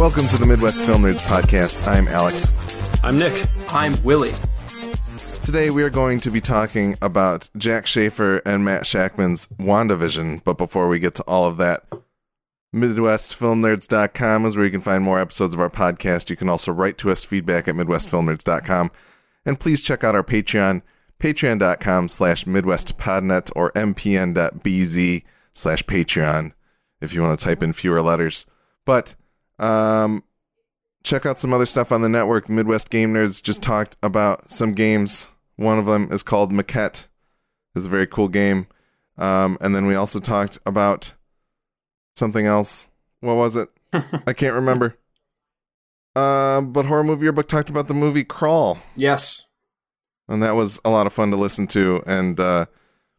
Welcome to the Midwest Film Nerds podcast. I'm Alex. I'm Nick. I'm Willie. Today we are going to be talking about Jac Schaeffer and Matt Shakman's WandaVision. But before we get to all of that, MidwestFilmNerds.com is where you can find more episodes of our podcast. You can also write to us feedback at MidwestFilmNerds.com. And please check out our Patreon, patreon.com slash MidwestPodnet or mpn.bz slash Patreon if you want to type in fewer letters. But um, check out some other stuff on the network. The Midwest Game Nerds just talked about some games. One of them is called Maquette. It's a very cool game. Um, and then we also talked about something else. What was it? I can't remember. Um, but Horror Movie Yearbook talked about the movie Crawl. Yes. And that was a lot of fun to listen to and uh,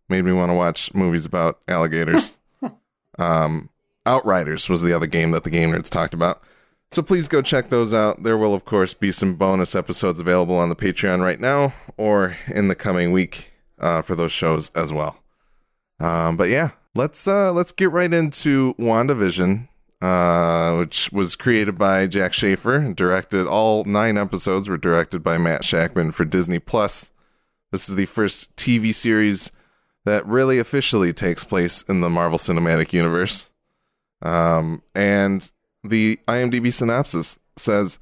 made me want to watch movies about alligators. um, Outriders was the other game that the Game Nerds talked about. So please go check those out. There will, of course, be some bonus episodes available on the Patreon right now or in the coming week uh, for those shows as well. Um, but yeah, let's uh, let's get right into WandaVision, uh, which was created by Jac Schaeffer and directed. All nine episodes were directed by Matt Shakman for Disney Plus. This is the first TV series that really officially takes place in the Marvel Cinematic Universe. Um, and the IMDb synopsis says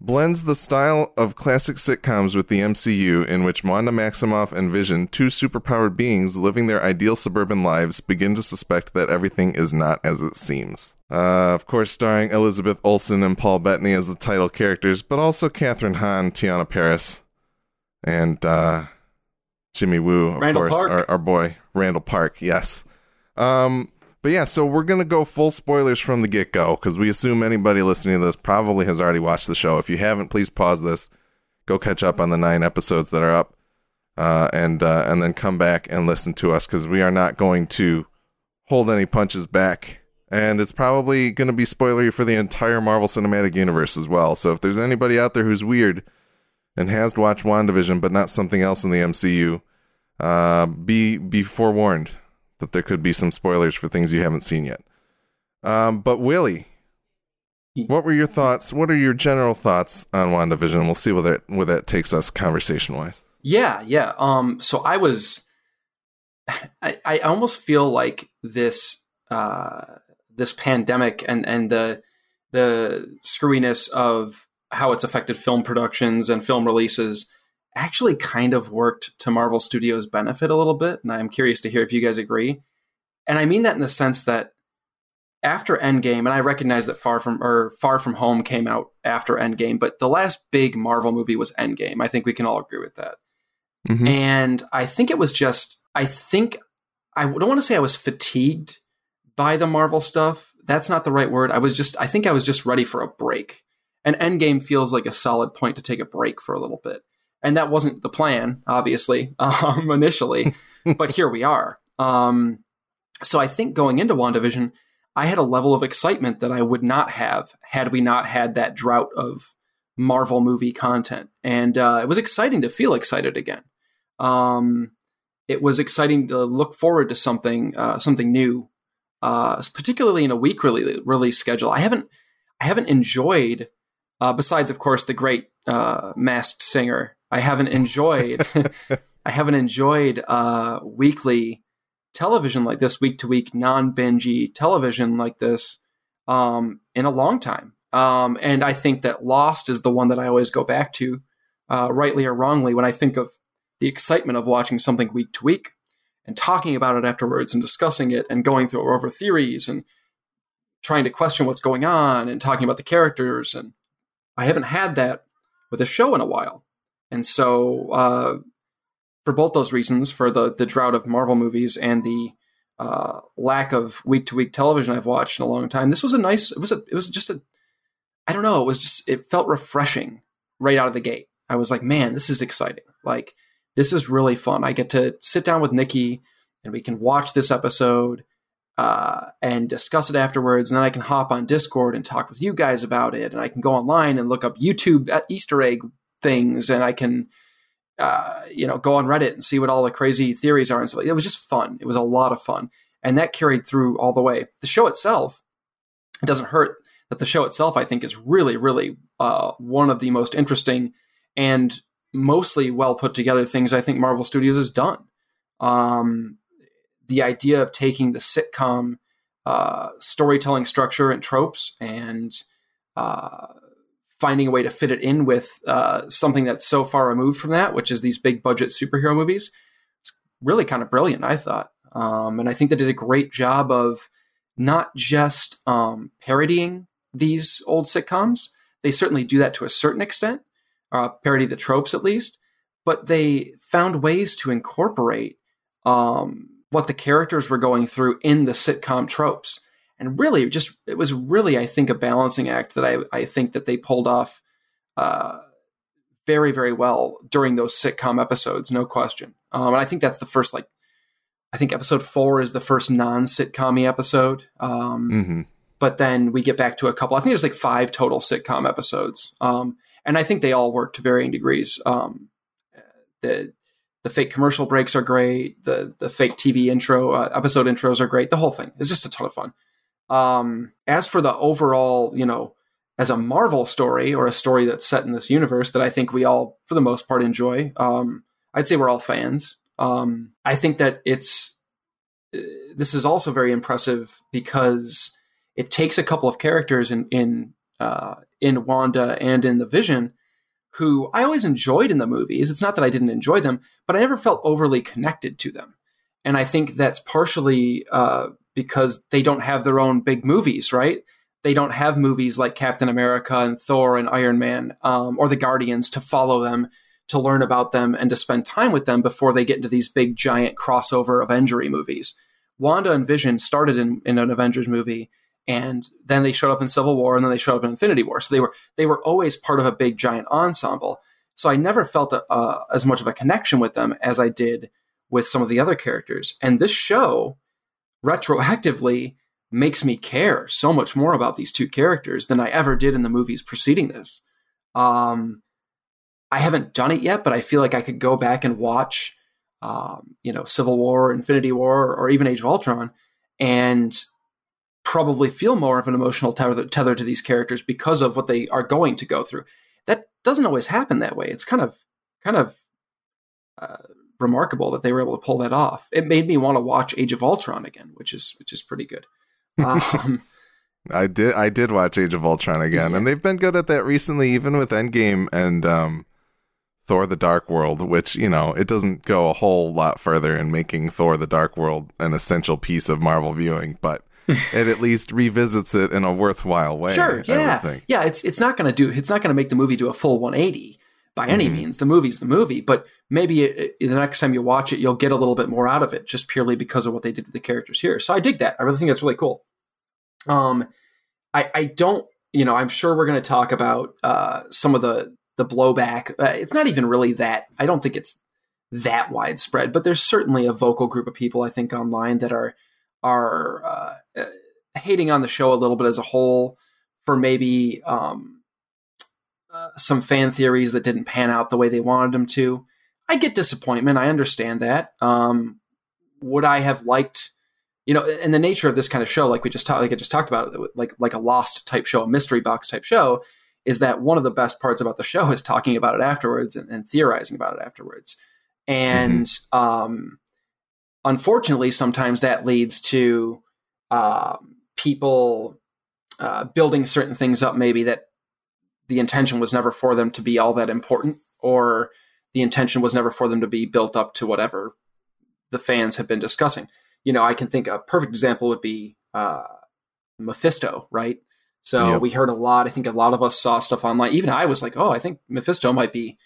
blends the style of classic sitcoms with the MCU, in which Wanda Maximoff and Vision, two superpowered beings living their ideal suburban lives, begin to suspect that everything is not as it seems. Uh, of course, starring Elizabeth Olsen and Paul Bettany as the title characters, but also Kathryn Hahn, Teyonah Parris, and uh, Jimmy Woo, of Randall course, Park. Our, our boy Randall Park. Yes. Um, but yeah, so we're gonna go full spoilers from the get go because we assume anybody listening to this probably has already watched the show. If you haven't, please pause this, go catch up on the nine episodes that are up, uh, and uh, and then come back and listen to us because we are not going to hold any punches back, and it's probably gonna be spoilery for the entire Marvel Cinematic Universe as well. So if there's anybody out there who's weird and has watched WandaVision but not something else in the MCU, uh, be be forewarned that there could be some spoilers for things you haven't seen yet. Um, but Willie, what were your thoughts? What are your general thoughts on WandaVision? We'll see where that where that takes us conversation wise. Yeah, yeah. Um, so I was, I, I almost feel like this, uh, this pandemic and and the the screwiness of how it's affected film productions and film releases actually kind of worked to Marvel Studios' benefit a little bit, and I'm curious to hear if you guys agree. And I mean that in the sense that after Endgame, and I recognize that Far From or Far From Home came out after Endgame, but the last big Marvel movie was Endgame. I think we can all agree with that. Mhm. And I think it was just, I think, I don't want to say I was fatigued by the Marvel stuff. That's not the right word. I was just, I think I was just ready for a break. And Endgame feels like a solid point to take a break for a little bit. And that wasn't the plan, obviously, um, initially, but here we are. Um, so I think going into WandaVision, I had a level of excitement that I would not have had we not had that drought of Marvel movie content. And uh, it was exciting to feel excited again. Um, it was exciting to look forward to something uh, something new, uh, particularly in a week release, release schedule. I haven't I haven't enjoyed, uh, besides of course the great uh, Masked Singer. I haven't enjoyed I haven't enjoyed uh, weekly television like this, week to week, non bingey television like this um, in a long time. Um, and I think that Lost is the one that I always go back to, uh, rightly or wrongly, when I think of the excitement of watching something week to week and talking about it afterwards and discussing it and going through over theories and trying to question what's going on and talking about the characters. And I haven't had that with a show in a while. And so, uh, for both those reasons, for the the drought of Marvel movies and the uh, lack of week to week television I've watched in a long time, this was a nice. It was a. It was just a. I don't know. It was just. It felt refreshing right out of the gate. I was like, man, this is exciting. Like this is really fun. I get to sit down with Nikki and we can watch this episode uh, and discuss it afterwards. And then I can hop on Discord and talk with you guys about it. And I can go online and look up YouTube uh, Easter egg things, and I can uh, you know, go on Reddit and see what all the crazy theories are and stuff. It was just fun. It was a lot of fun, and that carried through all the way. The show itself it doesn't hurt that the show itself, I think, is really, really uh, one of the most interesting and mostly well put together things I think Marvel Studios has done. Um, the idea of taking the sitcom uh, storytelling structure and tropes and uh, finding a way to fit it in with uh, something that's so far removed from that, which is these big budget superhero movies. It's really kind of brilliant, I thought. Um, and I think they did a great job of not just um, parodying these old sitcoms. They certainly do that to a certain extent, uh, parody the tropes at least, but they found ways to incorporate um, what the characters were going through in the sitcom tropes. And really, just it was really, I think, a balancing act that I, I think that they pulled off uh, very, very well during those sitcom episodes, no question. Um, and I think that's the first, like, I think episode four is the first non sitcom episode. Um, mm-hmm. But then we get back to a couple. I think there's like five total sitcom episodes, um, and I think they all work to varying degrees. Um, the the fake commercial breaks are great. The the fake TV intro uh, episode intros are great. The whole thing is just a ton of fun. Um, as for the overall, you know, as a Marvel story or a story that's set in this universe that I think we all, for the most part, enjoy, um, I'd say we're all fans. Um, I think that it's uh, this is also very impressive because it takes a couple of characters in in uh, in Wanda and in the Vision who I always enjoyed in the movies. It's not that I didn't enjoy them, but I never felt overly connected to them. And I think that's partially uh, because they don't have their own big movies, right? They don't have movies like Captain America and Thor and Iron Man um, or the Guardians to follow them, to learn about them, and to spend time with them before they get into these big, giant crossover Avengery movies. Wanda and Vision started in, in an Avengers movie and then they showed up in Civil War, and then they showed up in Infinity War. So they were they were always part of a big giant ensemble. So I never felt a, a, as much of a connection with them as I did with some of the other characters. And this show retroactively makes me care so much more about these two characters than I ever did in the movies preceding this. Um, I haven't done it yet, but I feel like I could go back and watch, um, you know, Civil War, Infinity War, or even Age of Ultron, and probably feel more of an emotional tether, tether to these characters because of what they are going to go through. That doesn't always happen that way. It's kind of kind of uh, remarkable that they were able to pull that off. It made me want to watch Age of Ultron again, which is which is pretty good. Um, I did I did watch Age of Ultron again, yeah. and they've been good at that recently, even with Endgame and um, Thor: The Dark World, which you know it doesn't go a whole lot further in making Thor: The Dark World an essential piece of Marvel viewing, but it at least revisits it in a worthwhile way. Sure, yeah, yeah. It's it's not going to do. It's not going to make the movie do a full 180 by any mm-hmm. means. The movie's the movie, but maybe it, it, the next time you watch it, you'll get a little bit more out of it, just purely because of what they did to the characters here. So I dig that. I really think that's really cool. Um, I I don't. You know, I'm sure we're going to talk about uh, some of the the blowback. Uh, it's not even really that. I don't think it's that widespread, but there's certainly a vocal group of people I think online that are are uh, hating on the show a little bit as a whole for maybe um, some fan theories that didn't pan out the way they wanted them to. I get disappointment. I understand that. Um, would I have liked, you know, and the nature of this kind of show, like we just talked, like I just talked about, it, like like a Lost type show, a mystery box type show, is that one of the best parts about the show is talking about it afterwards and, and theorizing about it afterwards. And mm-hmm. um, unfortunately, sometimes that leads to uh, people uh, building certain things up, maybe that the intention was never for them to be all that important, or the intention was never for them to be built up to whatever the fans have been discussing. You know, I can think a perfect example would be uh, Mephisto, right? So yep. we heard a lot. I think a lot of us saw stuff online. Even I was like, oh, I think Mephisto might be,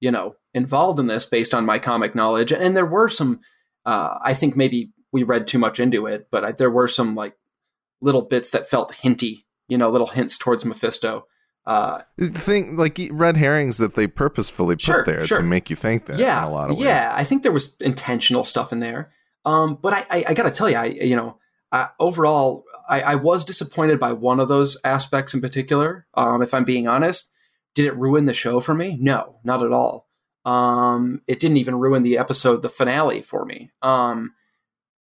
you know, involved in this based on my comic knowledge. And there were some uh, I think maybe we read too much into it, but I, there were some like little bits that felt hinty, you know, little hints towards Mephisto. Uh, think like red herrings that they purposefully put sure, there sure. to make you think that. Yeah, a lot of ways. Yeah, I think there was intentional stuff in there. Um, but I, I, I got to tell you, I you know, I, overall, I, I, was disappointed by one of those aspects in particular. Um, if I'm being honest, did it ruin the show for me? No, not at all. Um, it didn't even ruin the episode, the finale for me. Um,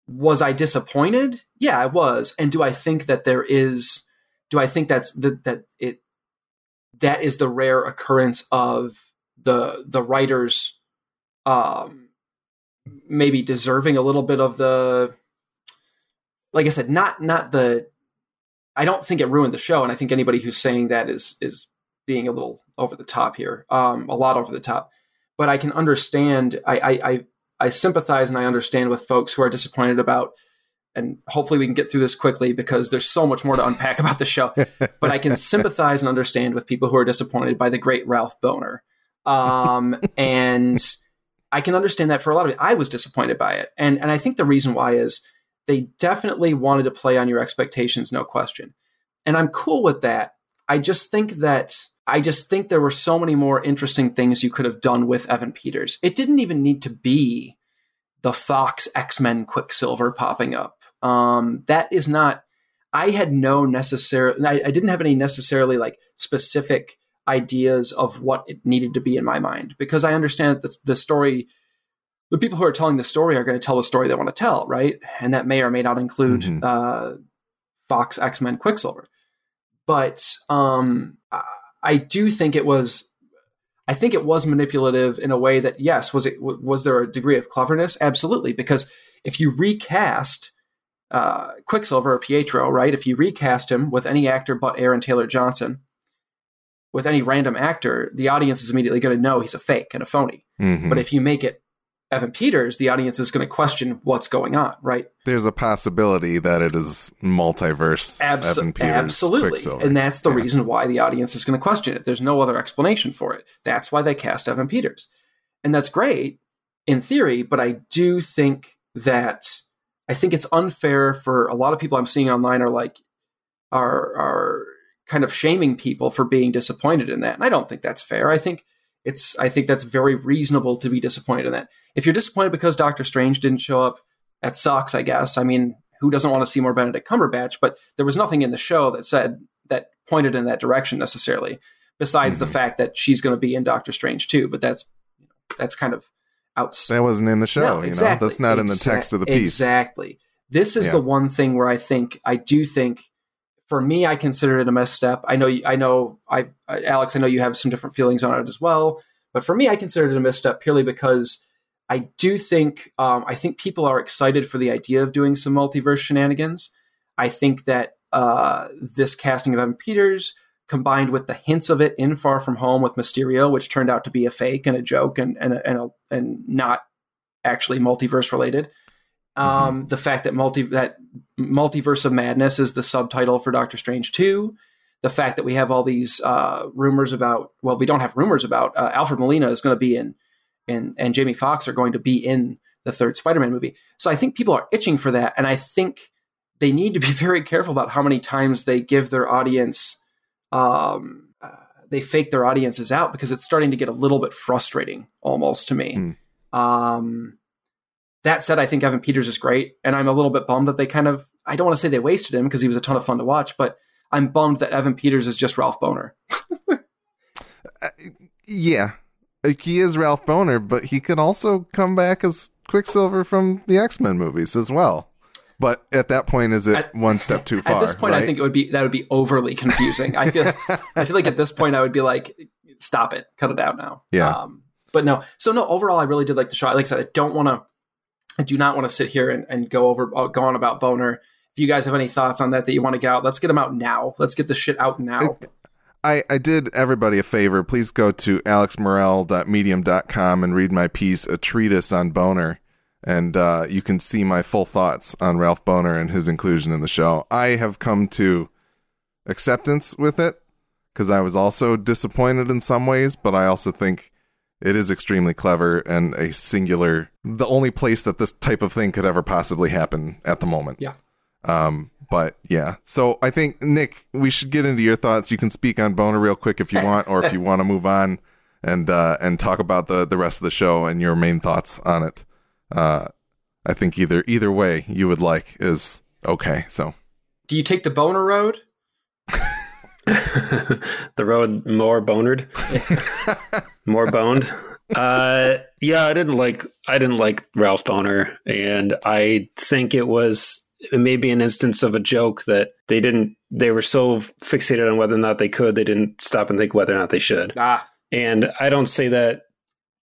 was I disappointed? Yeah, I was. And do I think that there is do I think that's that that it that is the rare occurrence of the the writers um maybe deserving a little bit of the like I said, not not the I don't think it ruined the show, and I think anybody who's saying that is is being a little over the top here, um, a lot over the top. But I can understand. I, I I I sympathize and I understand with folks who are disappointed about and hopefully we can get through this quickly because there's so much more to unpack about the show. But I can sympathize and understand with people who are disappointed by the great Ralph Bohner. Um, and I can understand that for a lot of it. I was disappointed by it. And, and I think the reason why is they definitely wanted to play on your expectations, no question. And I'm cool with that. I just think that I just think there were so many more interesting things you could have done with Evan Peters. It didn't even need to be the Fox X Men Quicksilver popping up. Um, that is not. I had no necessary. I, I didn't have any necessarily like specific ideas of what it needed to be in my mind because I understand that the, the story the people who are telling the story are going to tell the story they want to tell, right? And that may or may not include mm-hmm. uh, Fox X Men Quicksilver. But um, I do think it was, I think it was manipulative in a way that yes, was it was there a degree of cleverness? Absolutely, because if you recast uh, Quicksilver or Pietro, right? If you recast him with any actor but Aaron Taylor Johnson, with any random actor, the audience is immediately going to know he's a fake and a phony. Mm-hmm. But if you make it Evan Peters, the audience is going to question what's going on, right? There's a possibility that it is multiverse Abso- Evan Peters. Absolutely. And that's the yeah. reason why the audience is going to question it. There's no other explanation for it. That's why they cast Evan Peters. And that's great in theory, but I do think that I think it's unfair for a lot of people I'm seeing online are like are are kind of shaming people for being disappointed in that. And I don't think that's fair. I think it's I think that's very reasonable to be disappointed in that. If you're disappointed because Doctor Strange didn't show up, that sucks, I guess. I mean, who doesn't want to see more Benedict Cumberbatch? But there was nothing in the show that said that pointed in that direction necessarily, besides mm-hmm. the fact that she's going to be in Doctor Strange too. But that's that's kind of outside. That wasn't in the show. No, exactly. You know? That's not in the text of the piece. Exactly. This is yeah. the one thing where I think I do think for me, I consider it a misstep. I know, I know, I, Alex, I know you have some different feelings on it as well. But for me, I consider it a misstep purely because I do think, um, I think people are excited for the idea of doing some multiverse shenanigans. I think that uh, this casting of Evan Peters, combined with the hints of it in Far From Home with Mysterio, which turned out to be a fake and a joke and and and, a, and not actually multiverse related. Um, mm-hmm. The fact that multi that multiverse of madness is the subtitle for Doctor Strange two. The fact that we have all these uh, rumors about well, we don't have rumors about uh, Alfred Molina is going to be in, in and Jamie Foxx are going to be in the third Spider-Man movie. So I think people are itching for that, and I think they need to be very careful about how many times they give their audience um, uh, they fake their audiences out because it's starting to get a little bit frustrating almost to me. Mm. Um, that said, I think Evan Peters is great, and I'm a little bit bummed that they kind of I don't want to say they wasted him because he was a ton of fun to watch, but I'm bummed that Evan Peters is just Ralph Bohner. uh, yeah, he is Ralph Bohner, but he could also come back as Quicksilver from the X Men movies as well. But at that point, is it at, one step too far? At this point, right? I think it would be that would be overly confusing. I feel I feel like at this point, I would be like, stop it, cut it out now. Yeah. Um, but no, so no. Overall, I really did like the show. Like I said, I don't want to. I do not want to sit here and, and go over uh, go on about Boner. If you guys have any thoughts on that that you want to get out, let's get them out now. Let's get the shit out now. I, I did everybody a favor. Please go to alexmorel.medium.com and read my piece, A Treatise on Bohner and uh, you can see my full thoughts on Ralph Bohner and his inclusion in the show. I have come to acceptance with it because I was also disappointed in some ways, but I also think it is extremely clever and a singular, the only place that this type of thing could ever possibly happen at the moment. Yeah. Um, but yeah, so I think Nick, we should get into your thoughts. You can speak on Boner real quick if you want, or if you want to move on and uh, and talk about the the rest of the show and your main thoughts on it uh, I think either either way you would like is okay. So, do you take the boner road? the road more bonered, more boned. Uh, yeah, I didn't like I didn't like Ralph Bohner, and I think it was maybe an instance of a joke that they didn't they were so fixated on whether or not they could, they didn't stop and think whether or not they should. Ah, And I don't say that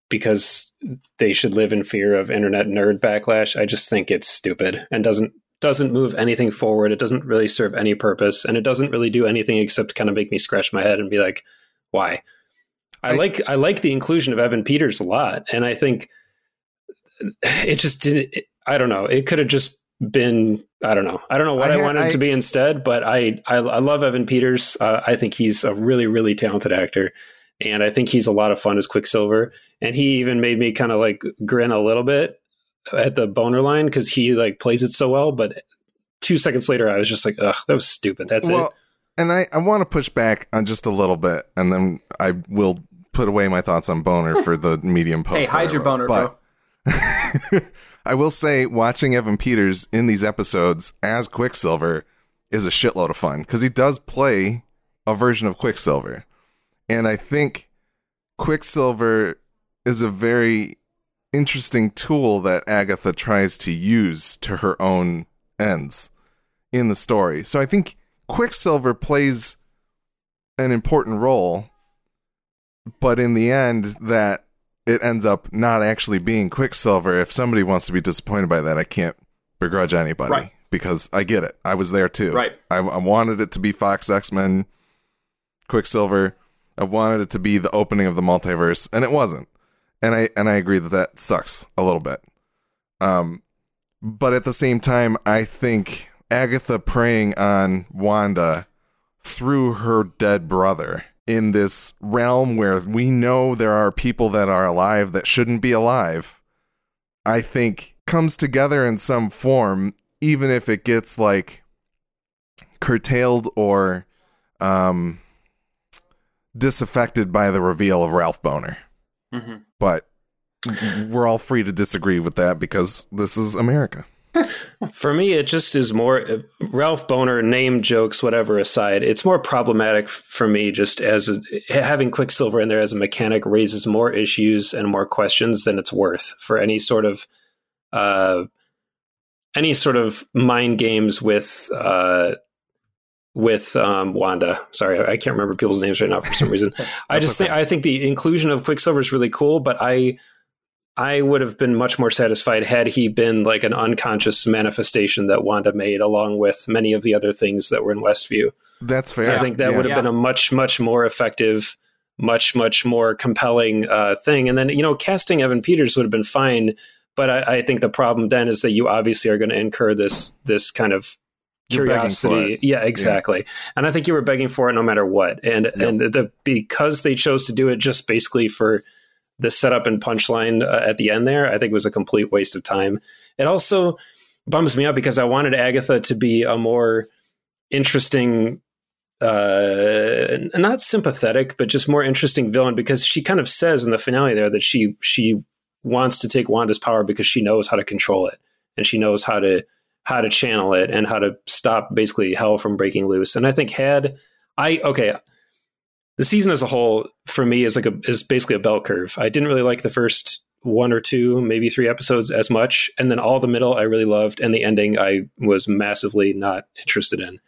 because they should live in fear of internet nerd backlash. I just think it's stupid and doesn't doesn't move anything forward. It doesn't really serve any purpose, and it doesn't really do anything except kind of make me scratch my head and be like, "Why?" I, I- like I like the inclusion of Evan Peters a lot, and I think it just didn't. It, I don't know. It could have just been. I don't know. I don't know what I I, wanted I- to be instead, but I I, I love Evan Peters. Uh, I think he's a really really talented actor, and I think he's a lot of fun as Quicksilver. And he even made me kind of like grin a little bit at the boner line because he like plays it so well. But two seconds later, I was just like, ugh, that was stupid. That's well, it. and I, I want to push back on just a little bit, and then I will put away my thoughts on Boner for the medium post. hey, hide I your boner, But bro. I will say, watching Evan Peters in these episodes as Quicksilver is a shitload of fun because he does play a version of Quicksilver, and I think Quicksilver is a very interesting tool that Agatha tries to use to her own ends in the story. So I think Quicksilver plays an important role, but in the end, that it ends up not actually being Quicksilver. If somebody wants to be disappointed by that, I can't begrudge anybody Right. because I get it. I was there too. Right. I, I wanted it to be Fox X Men Quicksilver. I wanted it to be the opening of the multiverse, and it wasn't. And I and I agree that that sucks a little bit. Um, but at the same time, I think Agatha preying on Wanda through her dead brother in this realm where we know there are people that are alive that shouldn't be alive, I think comes together in some form, even if it gets like curtailed or um, disaffected by the reveal of Ralph Bohner. hmm But we're all free to disagree with that because this is America. For me, it just is more Ralph Bohner name jokes, whatever aside. It's more problematic for me just as a, having Quicksilver in there as a mechanic raises more issues and more questions than it's worth for any sort of uh, any sort of mind games with uh, with um, Wanda. Sorry, I can't remember people's names right now for some reason. I just okay. think I think the inclusion of Quicksilver is really cool, but I I would have been much more satisfied had he been like an unconscious manifestation that Wanda made, along with many of the other things that were in Westview. That's fair. I think that Yeah. would have been a much, much more effective, much, much more compelling uh, thing. And then, you know, casting Evan Peters would have been fine. But I, I think the problem then is that you obviously are going to incur this this kind of You're begging for curiosity. Yeah, exactly. And I think you were begging for it no matter what. And and the because they chose to do it just basically for the setup and punchline uh, at the end there, I think was a complete waste of time. It also bums me out because I wanted Agatha to be a more interesting uh not sympathetic but just more interesting villain because she kind of says in the finale there that she she wants to take Wanda's power because she knows how to control it and she knows how to how to channel it and how to stop basically hell from breaking loose and I think had I okay the season as a whole for me is like a is basically a bell curve. I didn't really like the first one or two, maybe three episodes as much, and then all the middle I really loved, and the ending I was massively not interested in.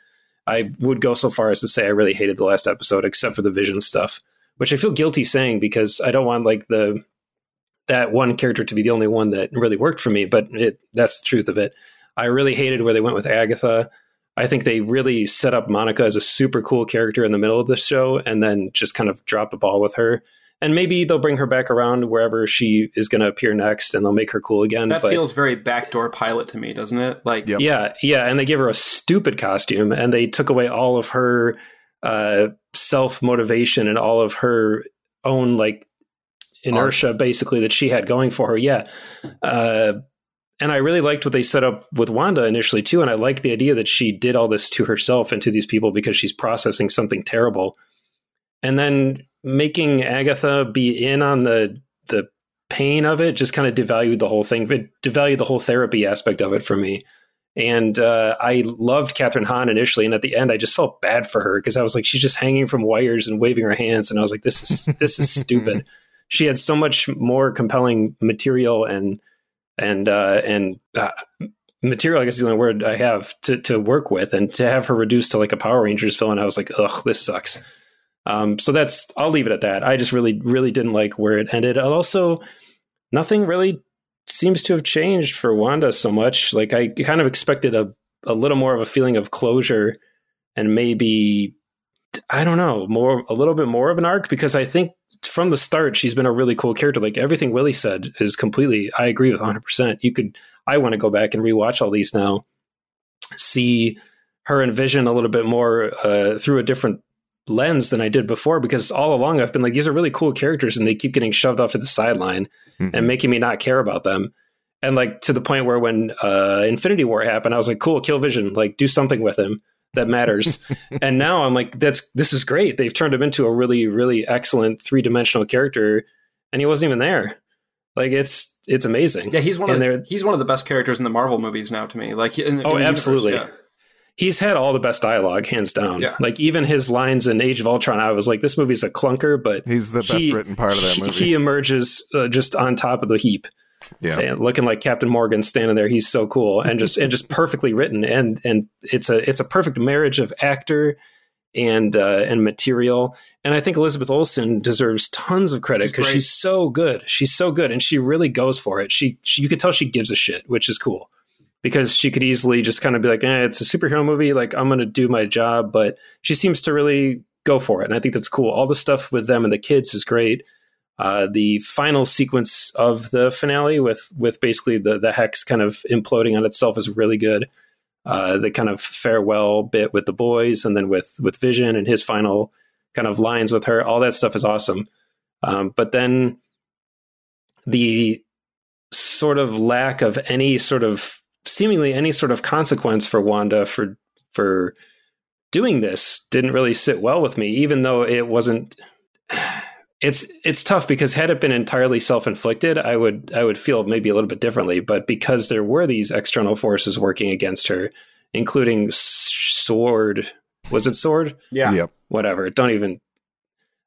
I would go so far as to say I really hated the last episode, except for the vision stuff, which I feel guilty saying because I don't want like the that one character to be the only one that really worked for me. But it, that's the truth of it. I really hated where they went with Agatha. I think they really set up Monica as a super cool character in the middle of the show, and then just kind of dropped the ball with her. And maybe they'll bring her back around wherever she is going to appear next, and they'll make her cool again. That but- feels very backdoor pilot to me, doesn't it? Like, Yep. yeah, yeah, and they gave her a stupid costume, and they took away all of her uh, self motivation and all of her own like inertia, basically that she had going for her. Yeah, uh, and I really liked what they set up with Wanda initially too, and I like the idea that she did all this to herself and to these people because she's processing something terrible, and then making Agatha be in on the the pain of it just kind of devalued the whole thing. It devalued the whole therapy aspect of it for me. And uh, I loved Kathryn Hahn initially, and at the end, I just felt bad for her because I was like, she's just hanging from wires and waving her hands, and I was like, this is this is stupid. She had so much more compelling material and and uh, and uh, material, I guess is the only word I have to to work with, and to have her reduced to like a Power Rangers villain, I was like, ugh, this sucks. Um, so that's I'll leave it at that. I just really really didn't like where it ended. And also, nothing really seems to have changed for Wanda so much. Like I kind of expected a a little more of a feeling of closure, and maybe I don't know more a little bit more of an arc because I think from the start she's been a really cool character. Like everything Willie said is completely I agree with 100. percent You could I want to go back and rewatch all these now, see her and Vision a little bit more uh, through a different lens than I did before because all along I've been like these are really cool characters and they keep getting shoved off to the sideline mm-hmm. and making me not care about them. And like to the point where when uh, Infinity War happened, I was like, cool, kill Vision, like do something with him that matters. and now I'm like, that's this is great. They've turned him into a really, really excellent three dimensional character, and he wasn't even there. Like it's it's amazing. Yeah, he's one and of the, he's one of the best characters in the Marvel movies now to me. Like in, oh, absolutely. Universe, yeah. He's had all the best dialogue, hands down. Yeah. Like even his lines in Age of Ultron, I was like, this movie's a clunker, but he's the best he, written part of that movie. He, he emerges uh, just on top of the heap. Yeah, and looking like Captain Morgan standing there. He's so cool and just and just perfectly written. And and it's a it's a perfect marriage of actor and uh, and material. And I think Elizabeth Olsen deserves tons of credit because she's, she's, so good. She's so good, and she really goes for it. She, she, you could tell she gives a shit, which is cool because she could easily just kind of be like, eh, "It's a superhero movie. Like I'm going to do my job," but she seems to really go for it, and I think that's cool. All the stuff with them and the kids is great. Uh, the final sequence of the finale with with basically the the hex kind of imploding on itself is really good. Uh, the kind of farewell bit with the boys, and then with with Vision and his final kind of lines with her, all that stuff is awesome. Um, but then the sort of lack of any sort of seemingly any sort of consequence for Wanda for for doing this didn't really sit well with me, even though it wasn't it's it's tough because had it been entirely self-inflicted i would i would feel maybe a little bit differently but because there were these external forces working against her including sword was it sword yeah yep. whatever don't even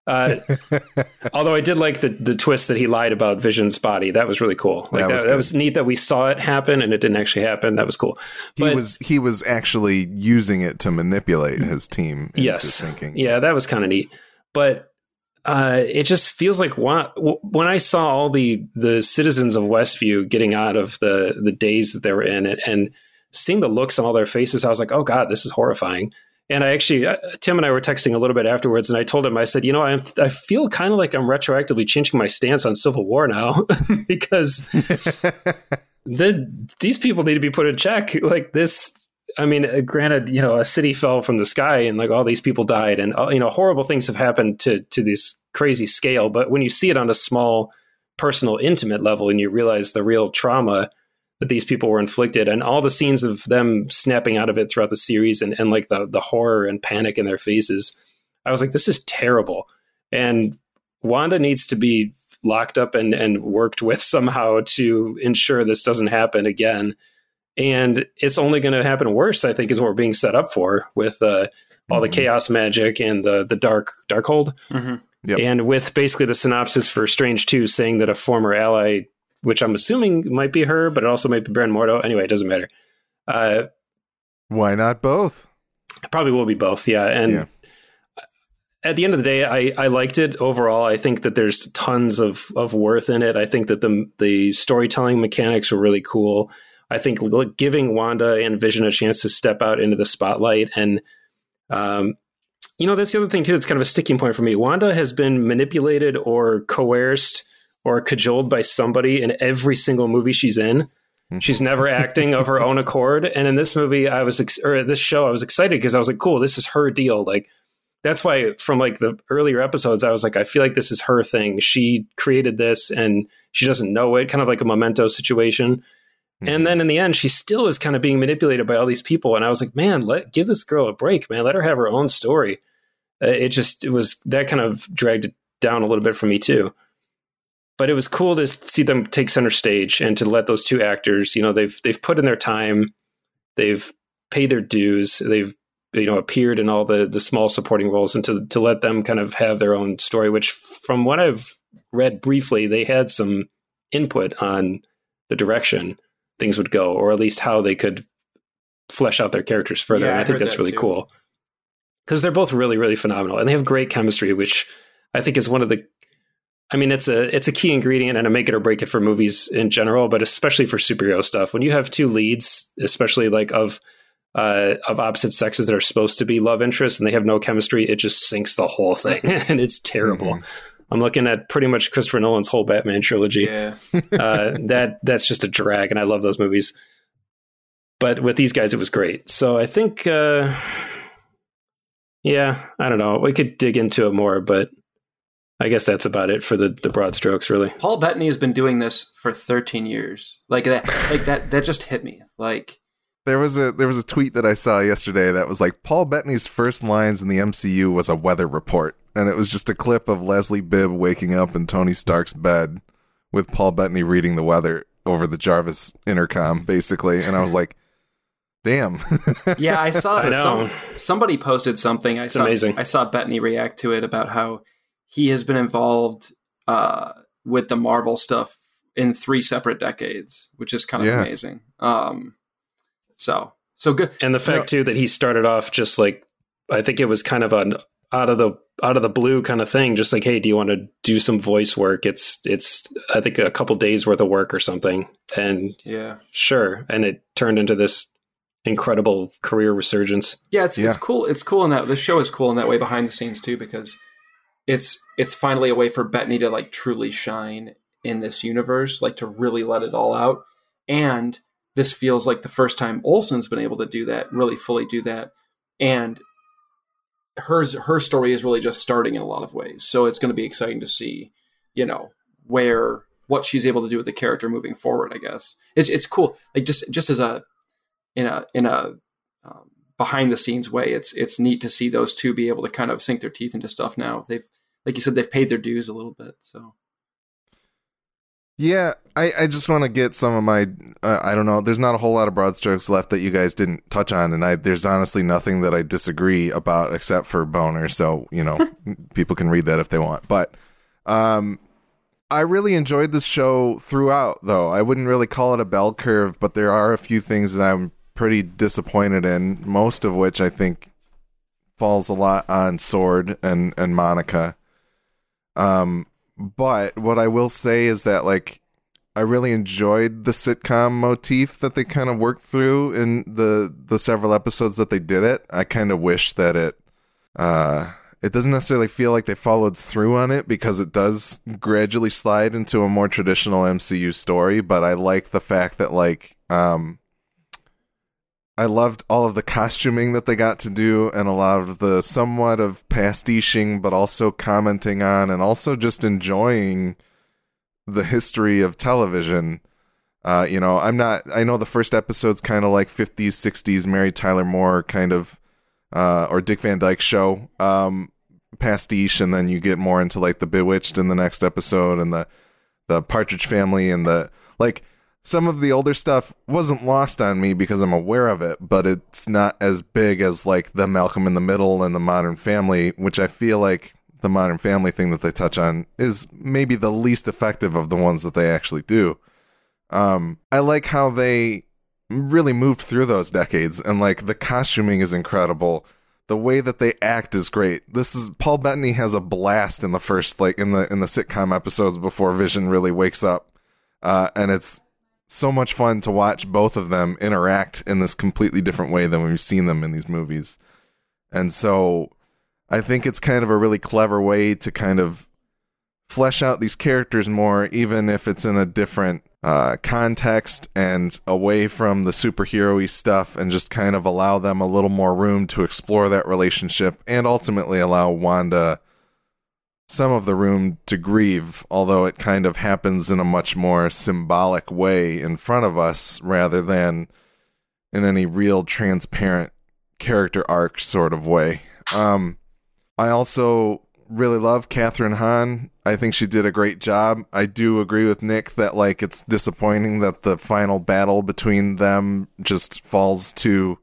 uh, although I did like the the twist that he lied about Vision's body. That was really cool. Like that, that, was, that was, neat that we saw it happen and it didn't actually happen. That was cool. But, he was he was actually using it to manipulate his team into yes, thinking. Yeah, that was kind of neat. But uh, it just feels like when, when I saw all the the citizens of Westview getting out of the the days that they were in and, and seeing the looks on all their faces, I was like, oh god, this is horrifying. And I actually, uh, Tim and I were texting a little bit afterwards, and I told him, I said, you know, I, I feel kind of like I'm retroactively changing my stance on Civil War now because the, these people need to be put in check. Like this, I mean, uh, granted, you know, a city fell from the sky and like all these people died, and uh, you know, horrible things have happened to to this crazy scale. But when you see it on a small, personal, intimate level, and you realize the real trauma that these people were inflicted, and all the scenes of them snapping out of it throughout the series, and and like the the horror and panic in their faces, I was like, this is terrible. And Wanda needs to be locked up and and worked with somehow to ensure this doesn't happen again and it's only going to happen worse. I think is what we're being set up for with uh, all mm-hmm. the chaos magic and the the dark Darkhold, mm-hmm. yep. and with basically the synopsis for Strange Two saying that a former ally, which I'm assuming might be her, but it also might be Baron Mordo. Anyway, it doesn't matter. Uh, Why not both? Probably will be both. Yeah, and. Yeah. At the end of the day, I, I liked it overall. I think that there's tons of, of worth in it. I think that the the storytelling mechanics were really cool. I think giving Wanda and Vision a chance to step out into the spotlight and um, you know that's the other thing too that's kind of a sticking point for me. Wanda has been manipulated or coerced or cajoled by somebody in every single movie she's in. Mm-hmm. She's never acting of her own accord. And in this movie, I was ex- or this show, I was excited because I was like, cool, this is her deal. Like that's why from like the earlier episodes, I was like, I feel like this is her thing. She created this and she doesn't know it, kind of like a memento situation. Mm-hmm. And then in the end, she still is kind of being manipulated by all these people. And I was like, man, let give this girl a break, man. Let her have her own story. Uh, it just it was that kind of dragged it down a little bit for me too. But it was cool to see them take center stage and to let those two actors, you know, they've they've put in their time, they've paid their dues, they've you know appeared in all the the small supporting roles, and to to let them kind of have their own story. Which, from what I've read briefly, they had some input on the direction things would go, or at least how they could flesh out their characters further. Yeah, and I, I think that's that really too. cool because they're both really, really phenomenal, and they have great chemistry, which I think is one of the. I mean, it's a it's a key ingredient and a make it or break it for movies in general, but especially for superhero stuff. When you have two leads, especially like of uh, of opposite sexes that are supposed to be love interests and they have no chemistry, it just sinks the whole thing, and it's terrible. I'm looking at pretty much Christopher Nolan's whole Batman trilogy. Yeah. uh, that that's just a drag, and I love those movies. But with these guys, it was great. So I think, uh, yeah, I don't know. We could dig into it more, but I guess that's about it for the the broad strokes, really. Paul Bettany has been doing this for 13 years. Like that like that that just hit me. Like There was a there was a tweet that I saw yesterday that was like Paul Bettany's first lines in the MCU was a weather report, and it was just a clip of Leslie Bibb waking up in Tony Stark's bed with Paul Bettany reading the weather over the Jarvis intercom, basically. And I was like, "Damn, Yeah, I saw I some, somebody posted something. I saw amazing. I saw Bettany react to it about how he has been involved uh, with the Marvel stuff in three separate decades, which is kind of Yeah. amazing. Um, so so good. And the fact No. too that he started off just like I think it was kind of an out of the out of the blue kind of thing, just like, hey, do you want to do some voice work? It's it's I think a couple days worth of work or something, and Yeah, sure, and it turned into this incredible career resurgence. yeah. It's Yeah. it's cool. It's cool in that the show is cool in that way behind the scenes too because it's it's finally a way for Bettany to like truly shine in this universe, like to really let it all out. And this feels like the first time Olsen's been able to do that, really fully do that. And hers her story is really just starting in a lot of ways. So it's going to be exciting to see, you know, where what she's able to do with the character moving forward. I guess it's it's cool. Like just just as a in a in a um, behind the scenes way, it's it's neat to see those two be able to kind of sink their teeth into stuff now. They've like you said, they've paid their dues a little bit. So Yeah, I, I just want to get some of my uh, I don't know. There's not a whole lot of broad strokes left that you guys didn't touch on, and I there's honestly nothing that I disagree about except for boner. So you know, people can read that if they want. But um, I really enjoyed this show throughout, though. I wouldn't really call it a bell curve, but there are a few things that I'm pretty disappointed in. Most of which I think falls a lot on Sword and and Monica. Um, but what I will say is that like I really enjoyed the sitcom motif that they kind of worked through in the the several episodes that they did it. I kind of wish that it uh it doesn't necessarily feel like they followed through on it because it does gradually slide into a more traditional MCU story, but I like the fact that like um I loved all of the costuming that they got to do and a lot of the somewhat of pastiching, but also commenting on and also just enjoying the history of television. Uh, you know, I'm not, I know the first episode's kind of like 50s, 60s Mary Tyler Moore kind of, uh, or Dick Van Dyke show, um, pastiche. And then you get more into like the Bewitched in the next episode and the, the Partridge Family and the, like, some of the older stuff wasn't lost on me because I'm aware of it, but it's not as big as like the Malcolm in the Middle and the Modern Family, which I feel like the Modern Family thing that they touch on is maybe the least effective of the ones that they actually do. Um, I like how they really moved through those decades, and like the costuming is incredible. The way that they act is great. This is Paul Bettany has a blast in the first like in the in the sitcom episodes before Vision really wakes up, uh, and it's so much fun to watch both of them interact in this completely different way than we've seen them in these movies. And so I think it's kind of a really clever way to kind of flesh out these characters more, even if it's in a different uh, context and away from the superhero stuff, and just kind of allow them a little more room to explore that relationship and ultimately allow Wanda some of the room to grieve, although it kind of happens in a much more symbolic way in front of us rather than in any real transparent character arc sort of way. Um, I also really love Kathryn Hahn. I think she did a great job. I do agree with Nick that like it's disappointing that the final battle between them just falls to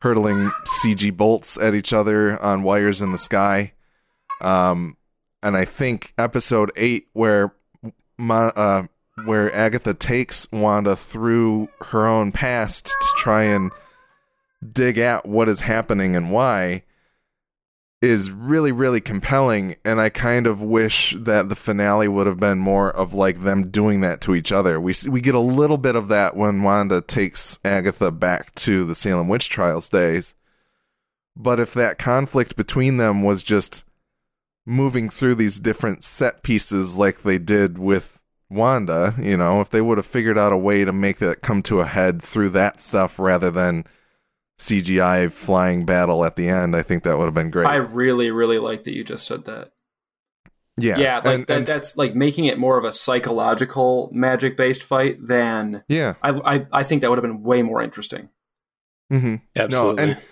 hurtling CG bolts at each other on wires in the sky. Um, and I think episode eight, where uh, where Agatha takes Wanda through her own past to try and dig at what is happening and why is really really compelling and I kind of wish that the finale would have been more of like them doing that to each other. We we get a little bit of that when Wanda takes Agatha back to the Salem witch trials days. But if that conflict between them was just moving through these different set pieces like they did with Wanda, you know, if they would have figured out a way to make that come to a head through that stuff rather than CGI flying battle at the end, I think that would have been great. I really, really like that you just said that. yeah, Yeah, like and- that, and- that's like making it more of a psychological magic based fight than yeah. I, I I think that would have been way more interesting. hmm Absolutely. No, and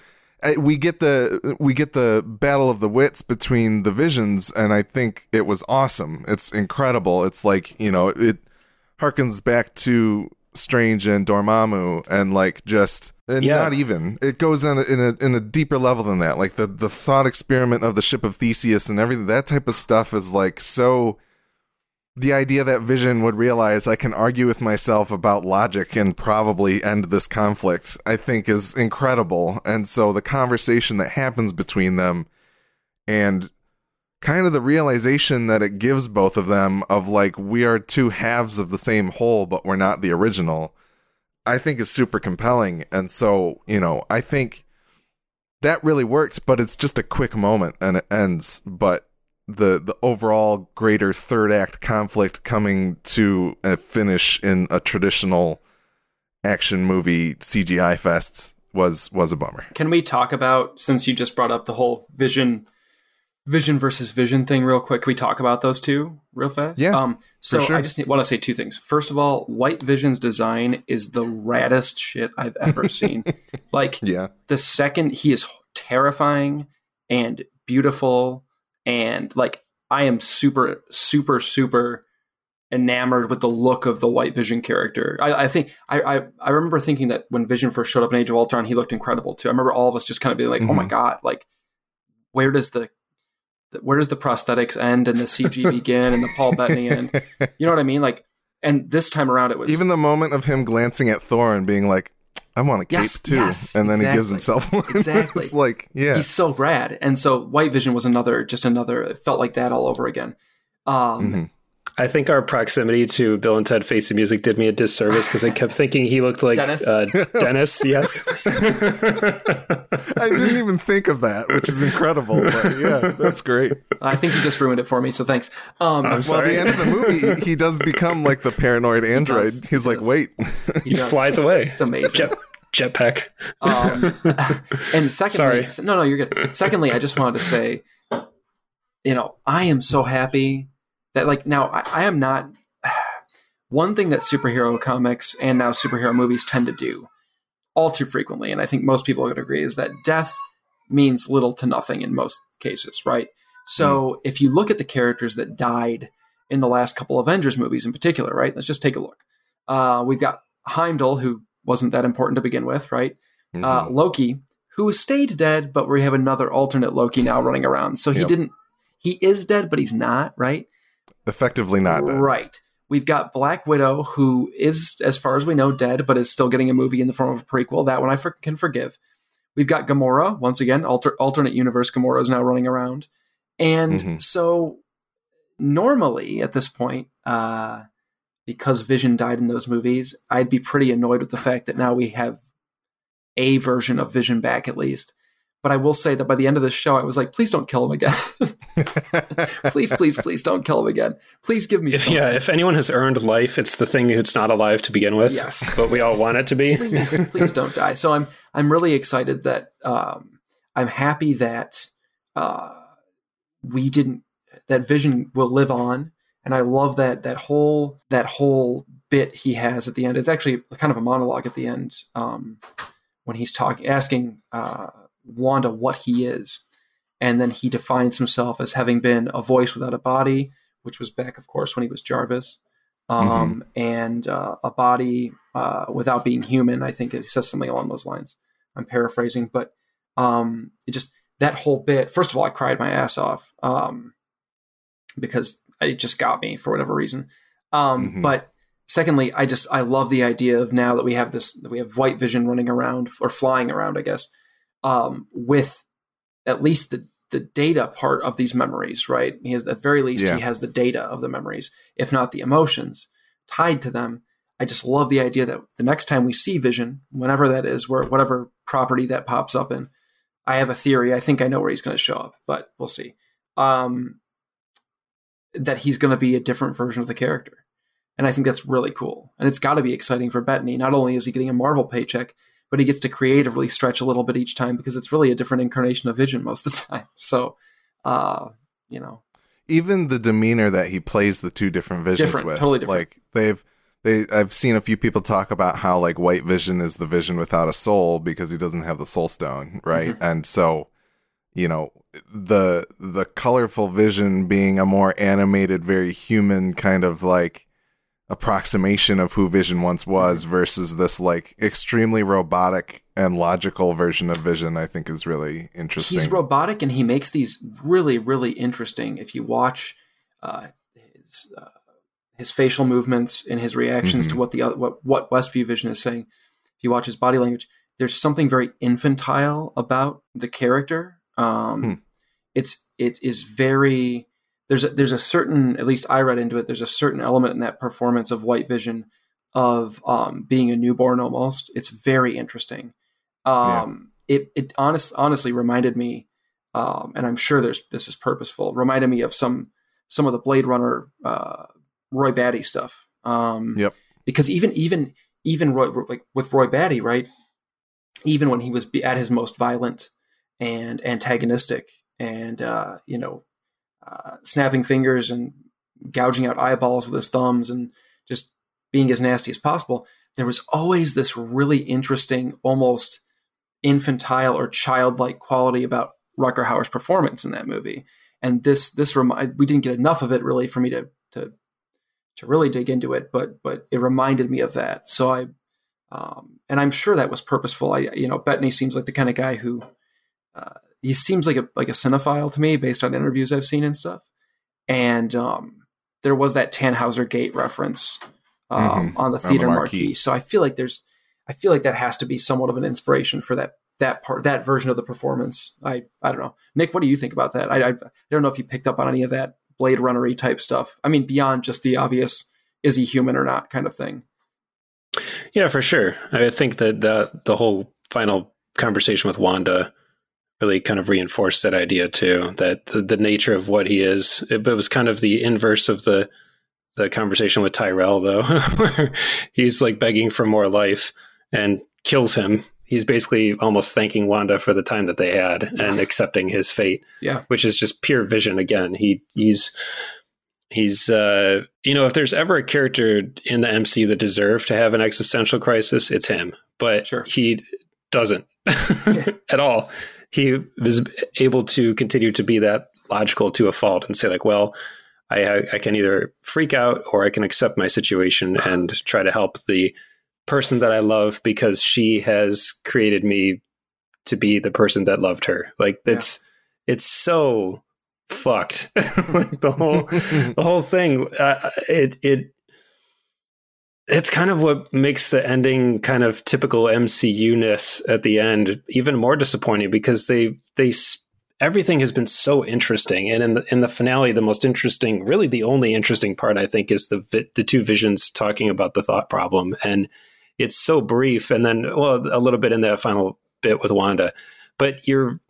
we get the we get the battle of the wits between the visions, and I think it was awesome. It's incredible. It's like you know it harkens back to Strange and Dormammu, and like just and Yeah. not even it goes in a, in a in a deeper level than that. Like the the thought experiment of the ship of Theseus and everything. That type of stuff is like so. The idea that Vision would realize I can argue with myself about logic and probably end this conflict, I think is incredible. And so the conversation that happens between them and kind of the realization that it gives both of them of like we are two halves of the same whole, but we're not the original, I think is super compelling. And so, you know, I think that really worked, but it's just a quick moment and it ends. But the the overall greater third act conflict coming to a finish in a traditional action movie CGI fest was was a bummer. Can we talk about since you just brought up the whole vision vision versus vision thing real quick? Can we talk about those two real fast? Yeah, Um so sure. I just want to say two things. First of all, White Vision's design is the raddest shit I've ever seen. like Yeah. the second he is terrifying and beautiful and like I am super super super enamored with the look of the White Vision character. I, I think I, I I remember thinking that when Vision first showed up in Age of Ultron, he looked incredible too. I remember all of us just kind of being like, "Oh my Mhm. god!" Like, where does the the- where does the prosthetics end and the CG begin and the Paul Bettany end? You know what I mean? Like, and this time around, it was Even the moment of him glancing at Thor and being like, I want a cape Yes, too. yes, and then he gives himself one. Exactly. it's like, yeah. he's so rad. And so White Vision was another, just another. It felt like that all over again. Um, Mhm. I think our proximity to Bill and Ted Face the Music did me a disservice because I kept thinking he looked like Dennis? Uh, Dennis. Yes. I didn't even think of that, which is incredible. But yeah, that's great. I think you just ruined it for me. So thanks. Um, I'm Well, the end of the movie, he does become like the paranoid android. does. He's He like, does. wait, he he flies away. It's amazing. Jet, jetpack. Um, and secondly, Sorry. no, no, you're good. Secondly, I just wanted to say, you know, I am so happy that like now I, I am not. One thing that superhero comics and now superhero movies tend to do all too frequently, and I think most people would agree, is that death means little to nothing in most cases, right? So if you look at the characters that died in the last couple Avengers movies in particular, right? Let's just take a look. Uh, we've got Heimdall, who wasn't that important to begin with, right? Mm-hmm. uh, Loki, who stayed dead, but we have another alternate Loki now running around. So he Yep. didn't. He is dead, but he's not right. Effectively not dead. Right. We've got Black Widow, who is, as far as we know, dead, but is still getting a movie in the form of a prequel. That one I for- can forgive. We've got Gamora once again, alter- alternate universe. Gamora is now running around, and Mhm. so normally at this point, uh, because Vision died in those movies, I'd be pretty annoyed with the fact that now we have a version of Vision back at least. But I will say that by the end of this show, I was like, please don't kill him again. please, please, please don't kill him again. Please give me something. yeah, if anyone has earned life, it's the thing that's not alive to begin with. Yes. But we all want it to be. please, please don't die. So I'm I'm really excited that um, I'm happy that uh, we didn't that Vision will live on, and I love that that whole that whole bit he has at the end. It's actually kind of a monologue at the end um, when he's talking, asking uh, Wanda what he is, and then he defines himself as having been a voice without a body, which was back, of course, when he was Jarvis. Um, and uh, a body uh, without being human. I think it says something along those lines. I'm paraphrasing, but um, it just that whole bit. First of all, I cried my ass off um, because it just got me for whatever reason. Um, Mhm. But secondly, I just I love the idea of now that we have this that we have White Vision running around or flying around, I guess, um, with at least the the data part of these memories, right? He has at the very least Yeah. he has the data of the memories, if not the emotions tied to them. I just love the idea that the next time we see Vision, whenever that is, where whatever property that pops up in, I have a theory. I think I know where he's going to show up, but we'll see. Um, that he's going to be a different version of the character, and I think that's really cool. And it's got to be exciting for Bettany. Not only is he getting a Marvel paycheck, but he gets to creatively stretch a little bit each time because it's really a different incarnation of Vision most of the time. So, uh, you know, even the demeanor that he plays the two different visions Different, with totally different. like they've they i've seen a few people talk about how like white vision is the vision without a soul because he doesn't have the soul stone right Mm-hmm. and so you know the the colorful vision being a more animated very human kind of like approximation of who vision once was Mm-hmm. versus this like extremely robotic and logical version of vision i think is really interesting he's robotic and he makes these really really interesting if you watch uh, his uh, his facial movements and his reactions to what the other, what what Westview Vision is saying if you watch his body language there's something very infantile about the character um, Hmm. it's it is very there's a, there's a certain at least I read into it there's a certain element in that performance of White Vision of um, being a newborn almost it's very interesting um, it it honest, honestly reminded me, um, and I'm sure there's this is purposeful. Reminded me of some some of the Blade Runner uh, Roy Batty stuff. Um, Yep. Because even even even Roy like with Roy Batty, right? Even when he was at his most violent and antagonistic, and uh, you know, uh, snapping fingers and gouging out eyeballs with his thumbs, and just being as nasty as possible. There was always this really interesting, almost infantile or childlike quality about Rutger Hauer's performance in that movie. And this this remi- we didn't get enough of it really for me to to to really dig into it, but but it reminded me of that. So I um, and I'm sure that was purposeful. I you know Bettany seems like the kind of guy who uh, he seems like a like a cinephile to me based on interviews I've seen and stuff. And um, there was that Tannhauser Gate reference um, Mhm. on the the theater marquee. marquee. So I feel like there's I feel like that has to be somewhat of an inspiration for that that part that version of the performance. I I don't know, Nick. What do you think about that? I I, I don't know if you picked up on any of that Blade Runnery type stuff. I mean, beyond just the obvious is he human or not kind of thing. Yeah, for sure. I think that the the whole final conversation with Wanda really kind of reinforced that idea too. That the, the nature of what he is, it, it was kind of the inverse of the the conversation with Tyrell, though, where he's like begging for more life and kills him. He's basically almost thanking Wanda for the time that they had and accepting his fate Yeah, which is just pure vision again. He he's he's uh you know if there's ever a character in the MC that deserved to have an existential crisis, it's him. But Sure. he doesn't at all. He was able to continue to be that logical to a fault and say like, well, I I can either freak out or I can accept my situation and try to help the person that I love because she has created me to be the person that loved her. Like that's it's so fucked. like the whole the whole thing. Uh, it it it's kind of what makes the ending kind of typical MCU ness at the end even more disappointing because they they everything has been so interesting. And in the in the finale the most interesting really the only interesting part I think is the the two visions talking about the thought problem. And it's so brief. And then well a little bit in that final bit with Wanda. But you're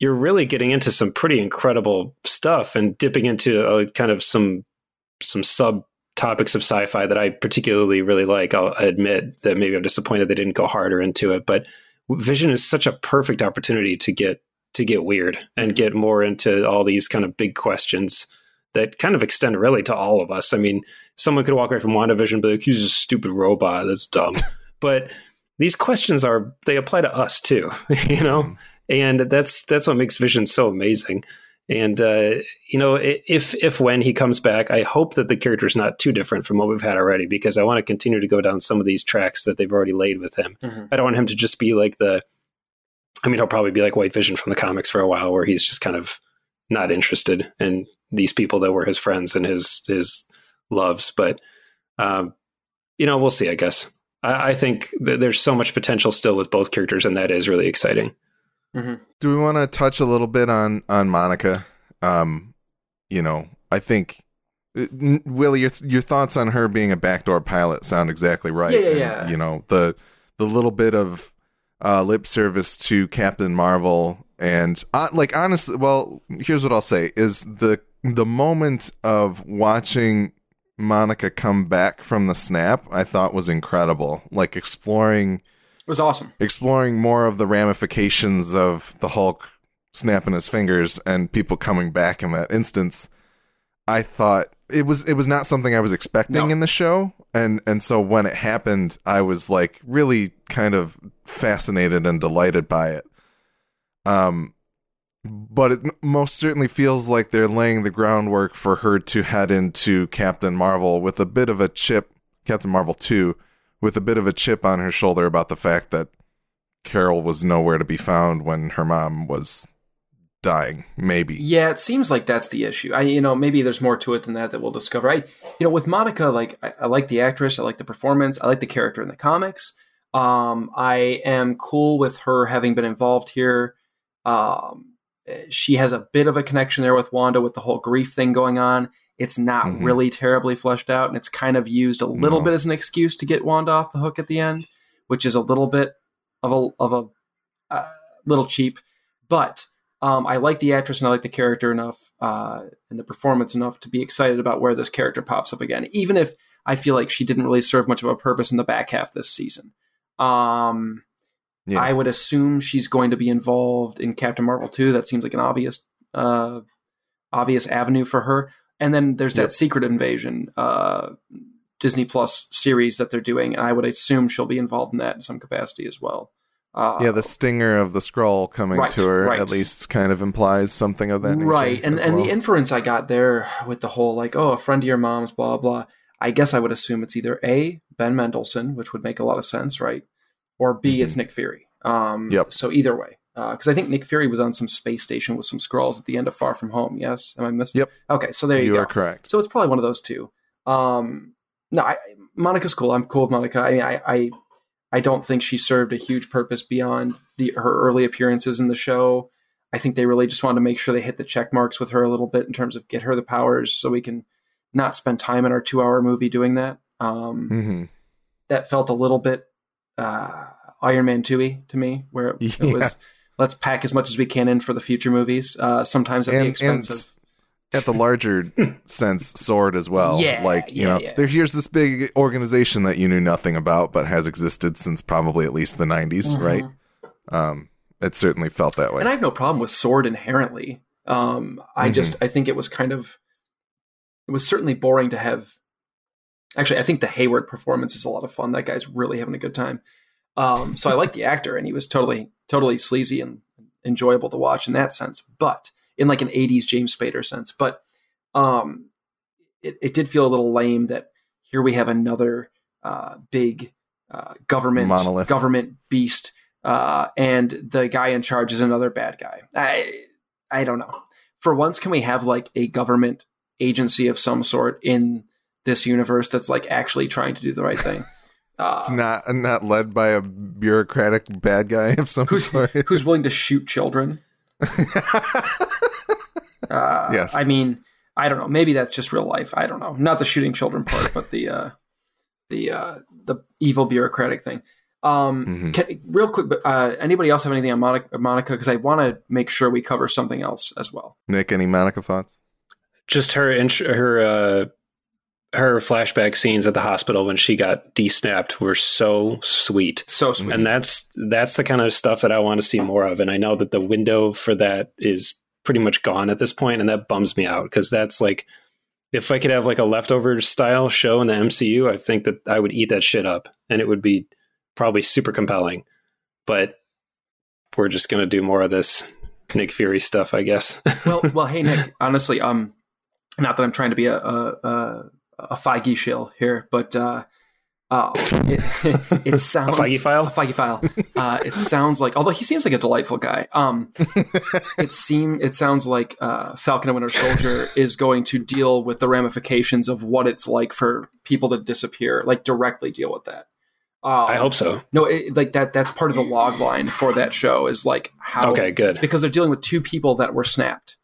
you're really getting into some pretty incredible stuff and dipping into uh kind of some some sub topics of sci-fi that I particularly really like. I'll admit that maybe I'm disappointed they didn't go harder into it, but Vision is such a perfect opportunity to get to get weird and get more into all these kind of big questions that kind of extend really to all of us. I mean, someone could walk away from WandaVision and be like, he's a stupid robot. That's dumb. but these questions are they apply to us too, you know? Mm-hmm. And that's that's what makes Vision so amazing. And uh, you know, if if when he comes back, I hope that the character is not too different from what we've had already, because I want to continue to go down some of these tracks that they've already laid with him. Mhm. I don't want him to just be like the. I mean, he'll probably be like White Vision from the comics for a while, where he's just kind of not interested in these people that were his friends and his his loves. But um, you know, we'll see. I guess I, I think that there's so much potential still with both characters, and that is really exciting. Mm-hmm. Do we want to touch a little bit on on Monica? Um, you know, I think uh, Willie, your your thoughts on her being a backdoor pilot sound exactly right. Yeah, yeah, And, yeah. you know the the little bit of uh, lip service to Captain Marvel, and uh, like honestly, well, here's what I'll say: is the the moment of watching Monica come back from the snap, I thought was incredible. Like exploring was awesome. exploring more of the ramifications of the Hulk snapping his fingers and people coming back in that instance. I thought it was it was not something I was expecting No. in the show, and and so when it happened, I was like really kind of fascinated and delighted by it. Um, but it most certainly feels like they're laying the groundwork for her to head into Captain Marvel with a bit of a chip, Captain Marvel two, with a bit of a chip on her shoulder about the fact that Carol was nowhere to be found when her mom was dying. Maybe. Yeah, it seems like that's the issue. I, you know, maybe there's more to it than that that we'll discover. I, you know, with Monica, like I, I like the actress, I like the performance, I like the character in the comics. Um, I am cool with her having been involved here. Um, she has a bit of a connection there with Wanda with the whole grief thing going on. It's not Mhm. really terribly fleshed out, and it's kind of used a little No. bit as an excuse to get Wanda off the hook at the end, which is a little bit of a of a uh, little cheap. But um, I like the actress and I like the character enough uh, and the performance enough to be excited about where this character pops up again, even if I feel like she didn't really serve much of a purpose in the back half this season. Um, Yeah. I would assume she's going to be involved in Captain Marvel 2. That seems like an obvious uh, obvious avenue for her. And then there's that Yep. Secret Invasion uh, Disney Plus series that they're doing, and I would assume she'll be involved in that in some capacity as well. Uh, yeah, the stinger of the scroll coming Right, to her right. at least kind of implies something of that nature. right and and well. the inference i got there with the whole like oh a friend of your mom's blah blah i guess i would assume it's either a ben mendelsohn which would make a lot of sense right or b it's nick fury um Mm-hmm. Yep. so either way because i think nick fury was on some space station with some scrolls at the end of far from home yes am i missing Yep. okay so there you, you go are correct. so it's probably one of those two. Um, no, I, Monica's cool. I'm cool with Monica. I mean, I, I, I don't think she served a huge purpose beyond the her early appearances in the show. I think they really just wanted to make sure they hit the check marks with her a little bit in terms of get her the powers, so we can not spend time in our two hour movie doing that. Um, hmm that felt a little bit uh, Iron Man 2 to me, where it, it was let's pack as much as we can in for the future movies. Uh, sometimes at the expense and of At the larger sense, sword as well. Yeah, like you yeah, know, yeah. there here's this big organization that you knew nothing about, but has existed since probably at least the '90s, Mhm. right? Um, it certainly felt that way. And I have no problem with Sword inherently. Um, I Mhm. just I think it was kind of it was certainly boring to have. Actually, I think the Hayward performance is a lot of fun. That guy's really having a good time. Um, so I like the actor, and he was totally totally sleazy and enjoyable to watch in that sense. But in like an '80s James Spader sense, but um, it, it did feel a little lame that here we have another uh, big uh, government Monolith. government beast uh, and the guy in charge is another bad guy. I I don't know. For once, can we have like a government agency of some sort in this universe that's like actually trying to do the right thing? Uh, it's not not led by a bureaucratic bad guy of some who's, sort. who's willing to shoot children? Uh, Yes. I mean, I don't know. Maybe that's just real life. I don't know. Not the shooting children part, but the uh, the uh, the evil bureaucratic thing. Um, Mhm. can, real quick, uh, anybody else have anything on Monica? Monica, because I want to make sure we cover something else as well. Nick, any Monica thoughts? Just her int- her uh, her flashback scenes at the hospital when she got desnapped were so sweet. So sweet. and that's that's the kind of stuff that I want to see more of. And I know that the window for that is pretty much gone at this point, and that bums me out because that's like if I could have like a leftover style show in the MCU, I think that I would eat that shit up, and it would be probably super compelling. But we're just gonna do more of this Nick Fury stuff, I guess. well, well, hey Nick. Honestly, um, not that I'm trying to be a a, a, a Feige shill here, but uh, Uh, it, it sounds a Feige file. A Feige file. Uh, it sounds like, although he seems like a delightful guy. Um, it seem it sounds like uh, Falcon and Winter Soldier is going to deal with the ramifications of what it's like for people to disappear, like directly deal with that. Um, I hope so. No, it, like that. That's part of the log line for that show is like how. Okay, good. Because they're dealing with two people that were snapped,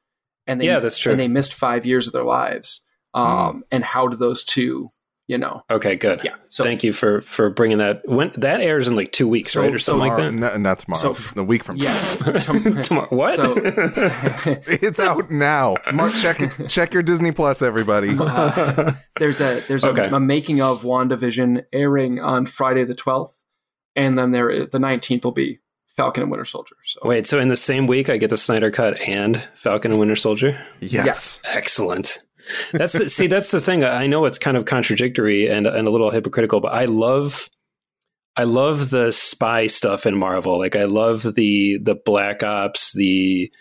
and they yeah, that's true. And they missed five years of their lives. Um, mm. and how do those two you know. Okay, good. Yeah. So thank you for for bringing that. When that airs in like two weeks, so, right, or something tomorrow, like that. No, not tomorrow. So, a week from yes, tomorrow. What? So, it's out now. Mark, check check your Disney Plus, everybody. Uh, there's a there's okay. a, a, making of WandaVision airing on Friday the twelfth, and then there the nineteenth will be Falcon and Winter Soldier. So. Wait, so in the same week I get the Snyder Cut and Falcon and Winter Soldier? Yes. yes. Excellent. That's the, see, that's the thing. I know it's kind of contradictory and and a little hypocritical, but I love I love the spy stuff in Marvel. Like I love the the Black Ops, the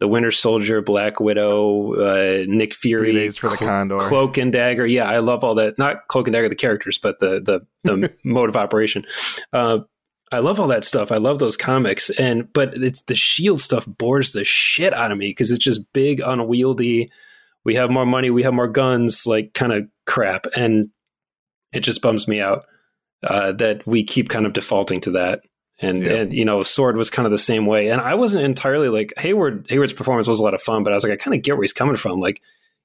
the Winter Soldier, Black Widow, uh, Nick Fury, for the Condor, Cloak and Dagger. Yeah, I love all that. Not Cloak and Dagger, the characters, but the the the mode of operation. Uh, I love all that stuff. I love those comics, and but it's the Shield stuff bores the shit out of me because it's just big, unwieldy we have more money, we have more guns, like kind of crap. And it just bums me out uh, that we keep kind of defaulting to that. And, yeah. and you know, Sword was kind of the same way. And I wasn't entirely like Hayward. Hayward's performance was a lot of fun, but I was like, I kind of get where he's coming from. Like,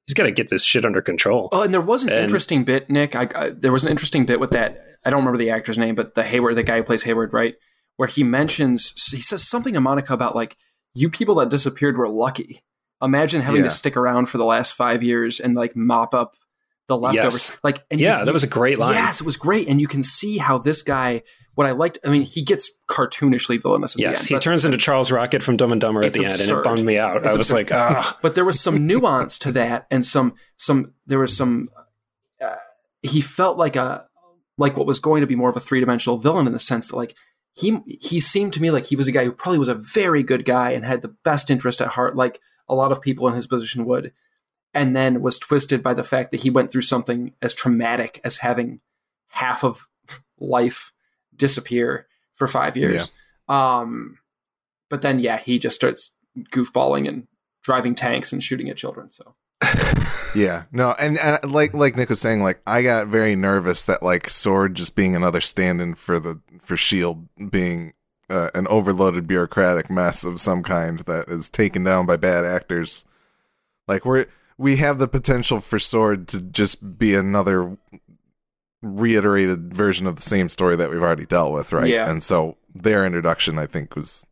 he's got to get this shit under control. Oh, and there was an and, interesting bit, Nick. I, I, there was an interesting bit with that. I don't remember the actor's name, but the Hayward, the guy who plays Hayward, right, where he mentions he says something to Monica about like you people that disappeared were lucky. Imagine having yeah. to stick around for the last five years and like mop up the leftovers. Yes. Like, yeah, that was a great line. Yes, it was great, and you can see how this guy. What I liked, I mean, he gets cartoonishly villainous. Yes, he turns into Charles Rocket from Dumb and Dumber at the absurd. end, and it bummed me out. It's I was absurd. like, ah. But there was some nuance to that, and some some there was some. Uh, he felt like a like what was going to be more of a three dimensional villain in the sense that like he he seemed to me like he was a guy who probably was a very good guy and had the best interest at heart. Like a lot of people in his position would, and then was twisted by the fact that he went through something as traumatic as having half of life disappear for five years. Yeah. Um, but then, yeah, he just starts goofballing and driving tanks and shooting at children. So. yeah, no, and, and like like Nick was saying, like I got very nervous that like Sword just being another stand-in for the for Shield being uh, an overloaded bureaucratic mess of some kind that is taken down by bad actors. Like we're we have the potential for Sword to just be another reiterated version of the same story that we've already dealt with, right? Yeah. And so their introduction, I think, was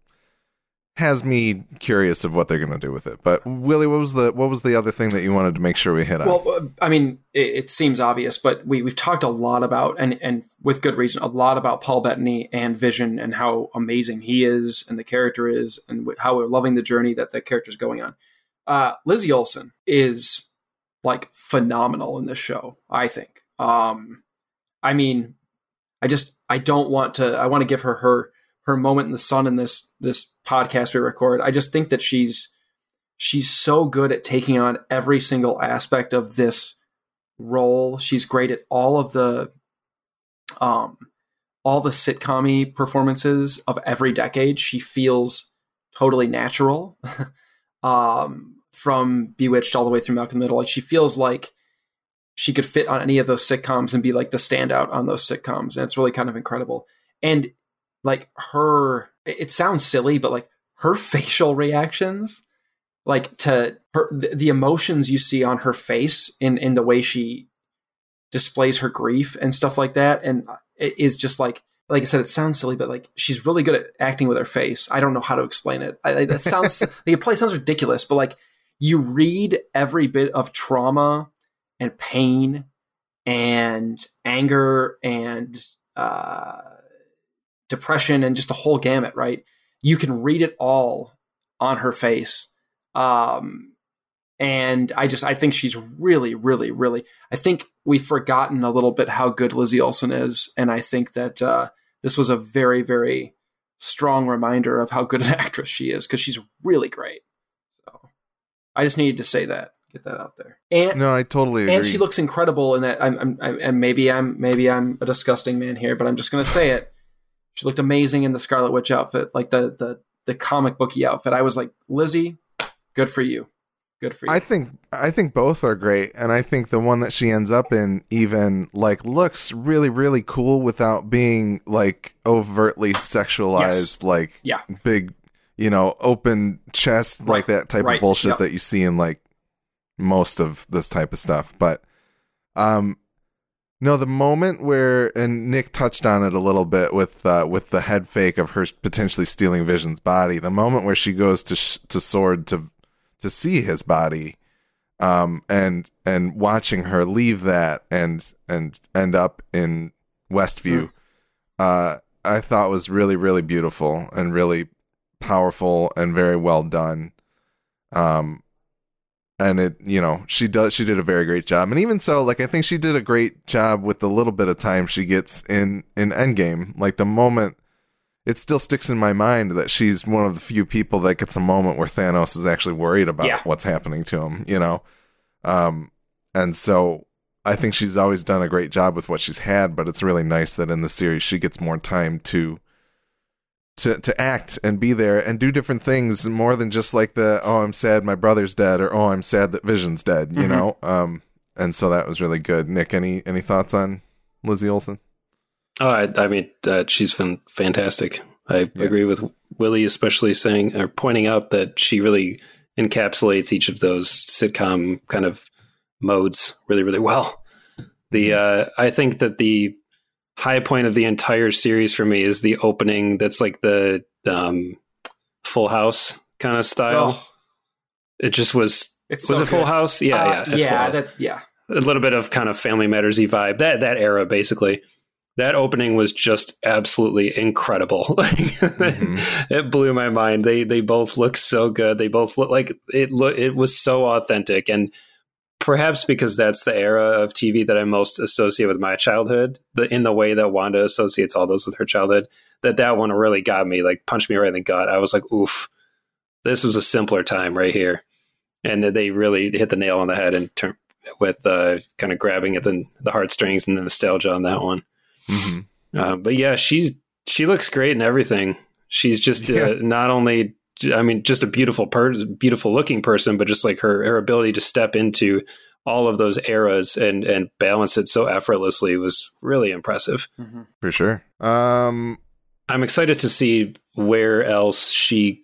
has me curious of what they're going to do with it. But Willie, what was the what was the other thing that you wanted to make sure we hit on? Well, uh, I mean, it, it, seems obvious, but we we've talked a lot about and and with good reason a lot about Paul Bettany and Vision and how amazing he is and the character is and how we're loving the journey that the character's going on. Uh, Lizzie Olsen is like phenomenal in this show. I think. Um, I mean, I just I don't want to. I want to give her her her moment in the sun in this this podcast we record. I just think that she's she's so good at taking on every single aspect of this role. She's great at all of the um all the sitcom performances of every decade. She feels totally natural. um from Bewitched all the way through Malcolm the Middle. Like she feels like she could fit on any of those sitcoms and be like the standout on those sitcoms. And it's really kind of incredible. And like her it sounds silly but like her facial reactions like to her the, emotions you see on her face in in the way she displays her grief and stuff like that and it is just like like I said, it sounds silly, but like she's really good at acting with her face. I don't know how to explain it. I, it sounds like it probably sounds ridiculous, but like you read every bit of trauma and pain and anger and uh, depression and just the whole gamut, right? You can read it all on her face. Um, and I just I think she's really, really, really. I think we've forgotten a little bit how good Lizzie Olsen is, and I think that uh, this was a very, very strong reminder of how good an actress she is because she's really great. So I just needed to say that. Get that out there. And no, I totally agree. and she looks incredible in that. I'm, I'm, I'm, and maybe I'm, maybe I'm a disgusting man here, but I'm just gonna say it. She looked amazing in the Scarlet Witch outfit, like the the the comic booky outfit. I was like, Lizzie, good for you, good for you. I think I think both are great, and I think the one that she ends up in even like looks really really cool without being like overtly sexualized, Yes. like Yeah. big, you know, open chest, like that type Right. of bullshit Yep. that you see in like most of this type of stuff. But um, no, the moment where and Nick touched on it a little bit with uh, with the head fake of her potentially stealing Vision's body. The moment where she goes to sh- to Sword to to see his body, um, and and watching her leave that and and end up in Westview, uh, I thought was really really beautiful and really powerful and very well done. Um, and it you know she does she did a very great job. And even so like i think she did a great job with the little bit of time she gets in in endgame. Like the moment it still sticks in my mind that she's one of the few people that gets a moment where thanos is actually worried about Yeah. what's happening to him you know? Um and so i think she's always done a great job with what she's had but it's really nice that in the series she gets more time to to to act and be there and do different things more than just like the oh I'm sad my brother's dead or oh I'm sad that Vision's dead, you Mhm. know. Um and so that was really good. Nick, any any thoughts on Lizzie Olsen Oh, I, I mean, uh, she's fan- fantastic. I Yeah. agree with Willie, especially saying or pointing out that she really encapsulates each of those sitcom kind of modes really, really well. The uh, I think that the high point of the entire series for me is the opening. That's like the um, Full House kind of style. Oh, It just was. it's Was so it Full. House? Yeah, Uh, yeah, yeah, House that, yeah. a little bit of kind of Family Matters vibe. That that era, basically. That opening was just absolutely incredible. Like, Mhm. it blew my mind. They they both look so good. They both look like it. Look, it was so authentic, and perhaps because that's the era of TV that I most associate with my childhood. The in the way that Wanda associates all those with her childhood. That that one really got me. Like punched me right in the gut. I was like, oof. This was a simpler time right here, and they really hit the nail on the head in term with uh, kind of grabbing at the the heartstrings and the nostalgia on that one. Mhm. Uh, but yeah, she's she looks great in everything. She's just Yeah. uh, not only, I mean, just a beautiful per- beautiful looking person, but just like her her ability to step into all of those eras and and balance it so effortlessly was really impressive. Mhm. For sure. Um I'm excited to see where else she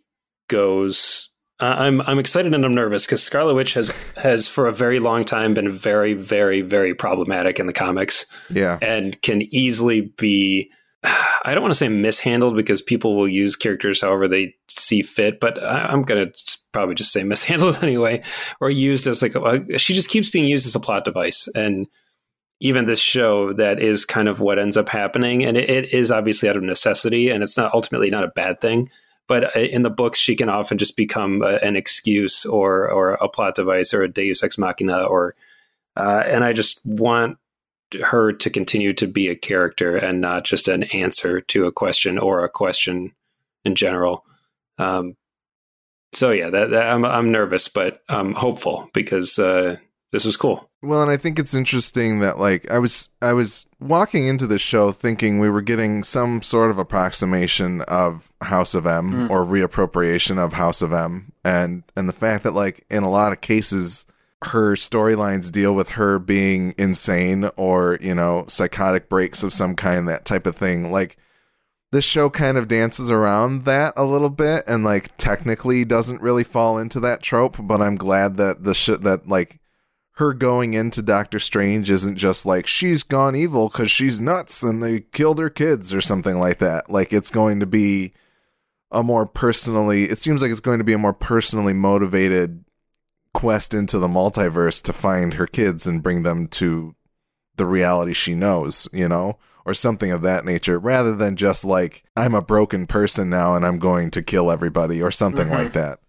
goes. Uh, I'm I'm excited and I'm nervous because Scarlet Witch has has for a very long time been very very very problematic in the comics yeah. and can easily be I don't want to say mishandled because people will use characters however they see fit, but I, I'm going to probably just say mishandled anyway, or used as like a, she just keeps being used as a plot device. And even this show, that is kind of what ends up happening, and it, it is obviously out of necessity, and it's not ultimately not a bad thing. But uh, in the books, she can often just become a, an excuse or or a plot device or a Deus ex machina, or uh, and I just want her to continue to be a character and not just an answer to a question or a question in general. Um, so yeah, that, that I'm I'm nervous, but I'm hopeful because uh, this was cool. Well, and I think it's interesting that like I was I was walking into the show thinking we were getting some sort of approximation of House of M Mm. or reappropriation of House of M and and the fact that like in a lot of cases her storylines deal with her being insane or, you know, psychotic breaks of some kind that type of thing. Like this show kind of dances around that a little bit and like technically doesn't really fall into that trope, but I'm glad that the shit that like her going into Doctor Strange isn't just like she's gone evil because she's nuts and they killed her kids or something like that. Like it's going to be a more personally, it seems like it's going to be a more personally motivated quest into the multiverse to find her kids and bring them to the reality she knows, you know, or something of that nature, rather than just like I'm a broken person now and I'm going to kill everybody or something Mhm. like that.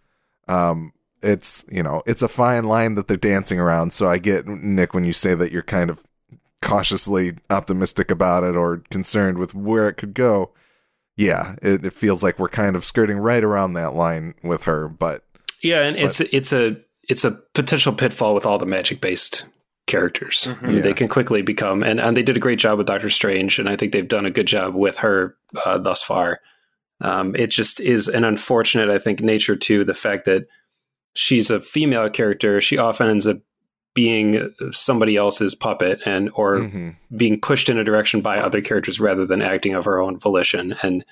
Um, it's you know it's a fine line that they're dancing around. So I get Nick when you say that you're kind of cautiously optimistic about it or concerned with where it could go. Yeah, it, it feels like we're kind of skirting right around that line with her, but Yeah, and it's it's a it's a potential pitfall with all the magic based characters. Mhm. Yeah. They can quickly become, and, and they did a great job with Doctor Strange, and I think they've done a good job with her uh, thus far. Um, it just is an unfortunate, I think, nature to the fact that she's a female character. She often ends up being somebody else's puppet and or Mhm. being pushed in a direction by other characters rather than acting of her own volition. And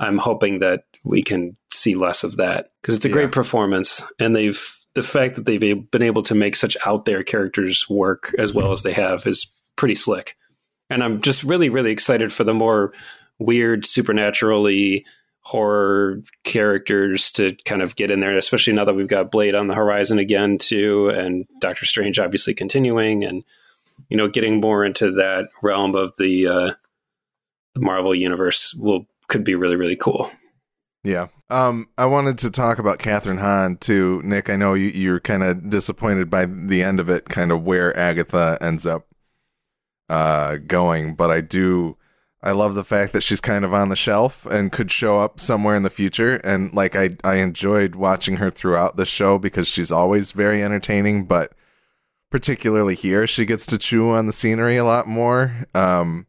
I'm hoping that we can see less of that because it's a Yeah. great performance, and they've the fact that they've been able to make such out there characters work as well as they have is pretty slick. And I'm just really, really excited for the more weird, supernaturally horror characters to kind of get in there, especially now that we've got Blade on the horizon again too, and Doctor Strange obviously continuing, and you know, getting more into that realm of the uh, the Marvel universe will could be really, really cool. Yeah. Um, I wanted to talk about Kathryn Hahn too, Nick. I know you, you're kind of disappointed by the end of it, kind of where Agatha ends up uh, going, but I do. I love the fact that she's kind of on the shelf and could show up somewhere in the future. And like I, I enjoyed watching her throughout the show because she's always very entertaining, but particularly here, she gets to chew on the scenery a lot more. Um,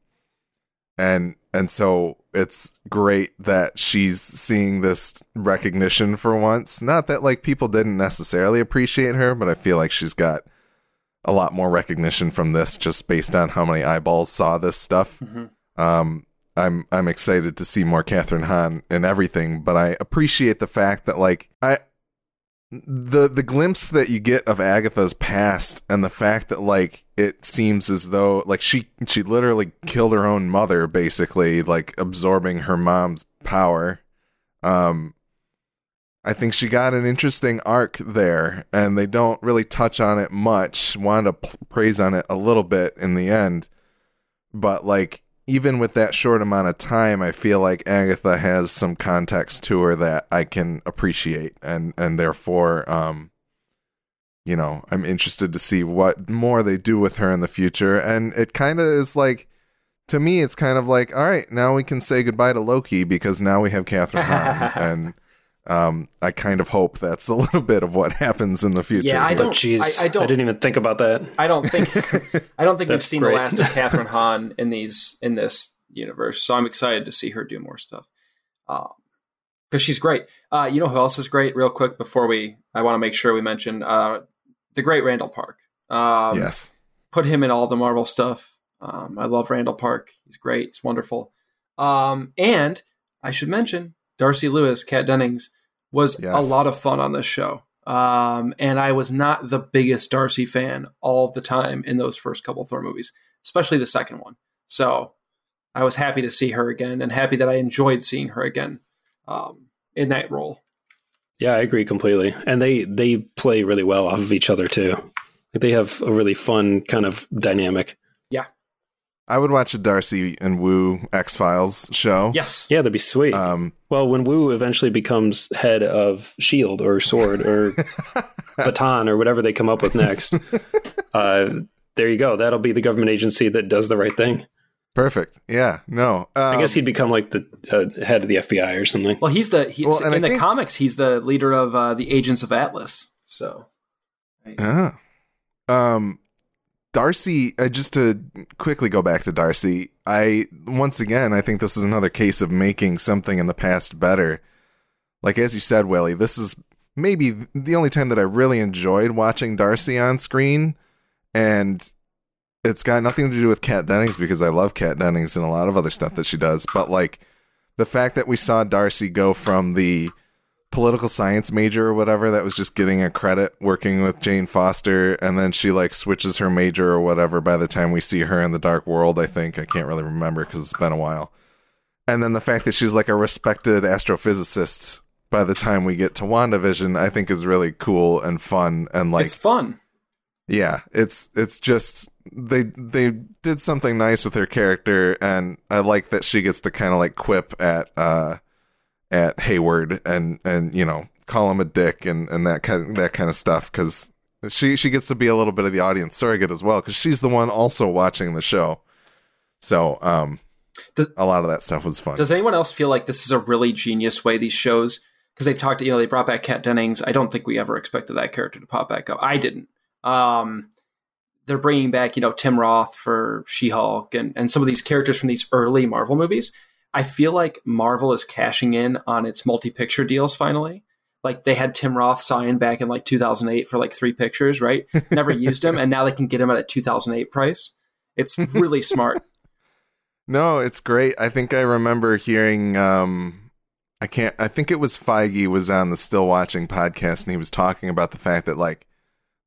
and and so it's great that she's seeing this recognition for once. Not that like people didn't necessarily appreciate her, but I feel like she's got a lot more recognition from this just based on how many eyeballs saw this stuff. Mhm. Um, I'm I'm excited to see more Kathryn Hahn in everything, but I appreciate the fact that like I the the glimpse that you get of Agatha's past and the fact that like it seems as though like she she literally killed her own mother basically like absorbing her mom's power. Um I think she got an interesting arc there and they don't really touch on it much. Wanda p- praise on it a little bit in the end. But like even with that short amount of time i feel like agatha has some context to her that i can appreciate. And and therefore um you know i'm interested to see what more they do with her in the future. And it kind of is like to me it's kind of like all right now we can say goodbye to loki because now we have kathryn hahn. And um i kind of hope that's a little bit of what happens in the future Yeah, I don't- Jeez, I- I don't- I didn't even think about that. I don't think I don't think we've seen great. the last of Kathryn Hahn in these in this universe. So I'm excited to see her do more stuff because she's great. Uh, you know who else is great? Real quick before we, I want to make sure we mention uh, the great Randall Park. Um, yes put him in all the Marvel stuff. Um, I love Randall Park. He's great. He's wonderful. Um, and I should mention Darcy Lewis, Kat Dennings, was a lot of fun on this show. Um, and I was not the biggest Darcy fan all the time in those first couple Thor movies, especially the second one. So I was happy to see her again and happy that I enjoyed seeing her again um, in that role. Yeah, I agree completely. And they they play really well off of each other too. They have a really fun kind of dynamic. I would watch a darcy and wu x-files show Yes. Yeah, that'd be sweet. um well, when Wu eventually becomes head of Shield or Sword or Baton or whatever they come up with next, uh, there you go. That'll be the government agency that does the right thing. Perfect. Yeah. No. Um, I guess he'd become like the uh, head of the FBI or something. Well, he's the he's, Well, in I the think- comics. He's the leader of uh, the Agents of Atlas. So Ah. Um, Darcy. Uh, just to quickly go back to Darcy. I once again, I think this is another case of making something in the past better. Like as you said, Willie, this is maybe the only time that I really enjoyed watching Darcy on screen, and it's got nothing to do with Kat Dennings because I love Kat Dennings and a lot of other stuff that she does. But like the fact that we saw Darcy go from the political science major or whatever that was just getting a credit working with Jane Foster and then she like switches her major or whatever by the time we see her in the dark world I think I can't really remember cuz it's been a while. And then the fact that she's like a respected astrophysicist by the time we get to WandaVision I think is really cool and fun and like it's fun. yeah, it's it's just they they did something nice with her character, and I like that she gets to kind of like quip at uh at Hayward and and you know call him a dick and and that kind that kind of stuff because she she gets to be a little bit of the audience surrogate as well because she's the one also watching the show. So um, Does- a lot of that stuff was fun. Does anyone else feel like this is a really genius way these shows? because they've talked, you know, they brought back Kat Dennings. I don't think we ever expected that character to pop back up. I didn't. Um, they're bringing back, you know, Tim Roth for She Hulk and, and some of these characters from these early Marvel movies. I feel like Marvel is cashing in on its multi picture deals finally. Like they had Tim Roth signed back in like 2008 for like three pictures, right? Never used him, and now they can get him at a 2008 price. It's really smart. No, it's great. I think I remember hearing. Um, I can't. I think it was Feige was on the Still Watching podcast, and he was talking about the fact that like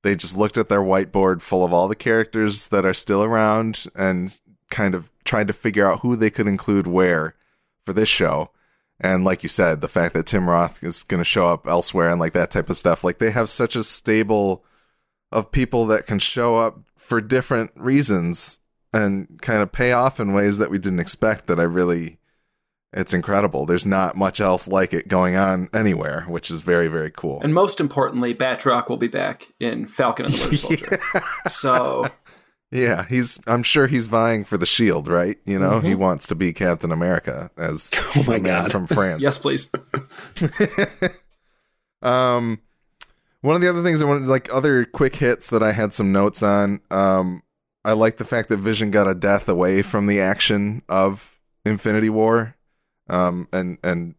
they just looked at their whiteboard full of all the characters that are still around and kind of tried to figure out who they could include where for this show. And like you said, the fact that Tim Roth is going to show up elsewhere and like that type of stuff, like they have such a stable of people that can show up for different reasons and kind of pay off in ways that we didn't expect that I really it's incredible. There's not much else like it going on anywhere, which is very, very cool. And most importantly, Batroc will be back in Falcon and the Winter Soldier. yeah. So yeah, he's. I'm sure he's vying for the shield, right? You know, mm-hmm. he wants to be Captain America as oh my God. from France. yes, please. um, one of the other things I wanted, like other quick hits that I had some notes on. Um, I like the fact that Vision got a death away from the action of Infinity War, um, and and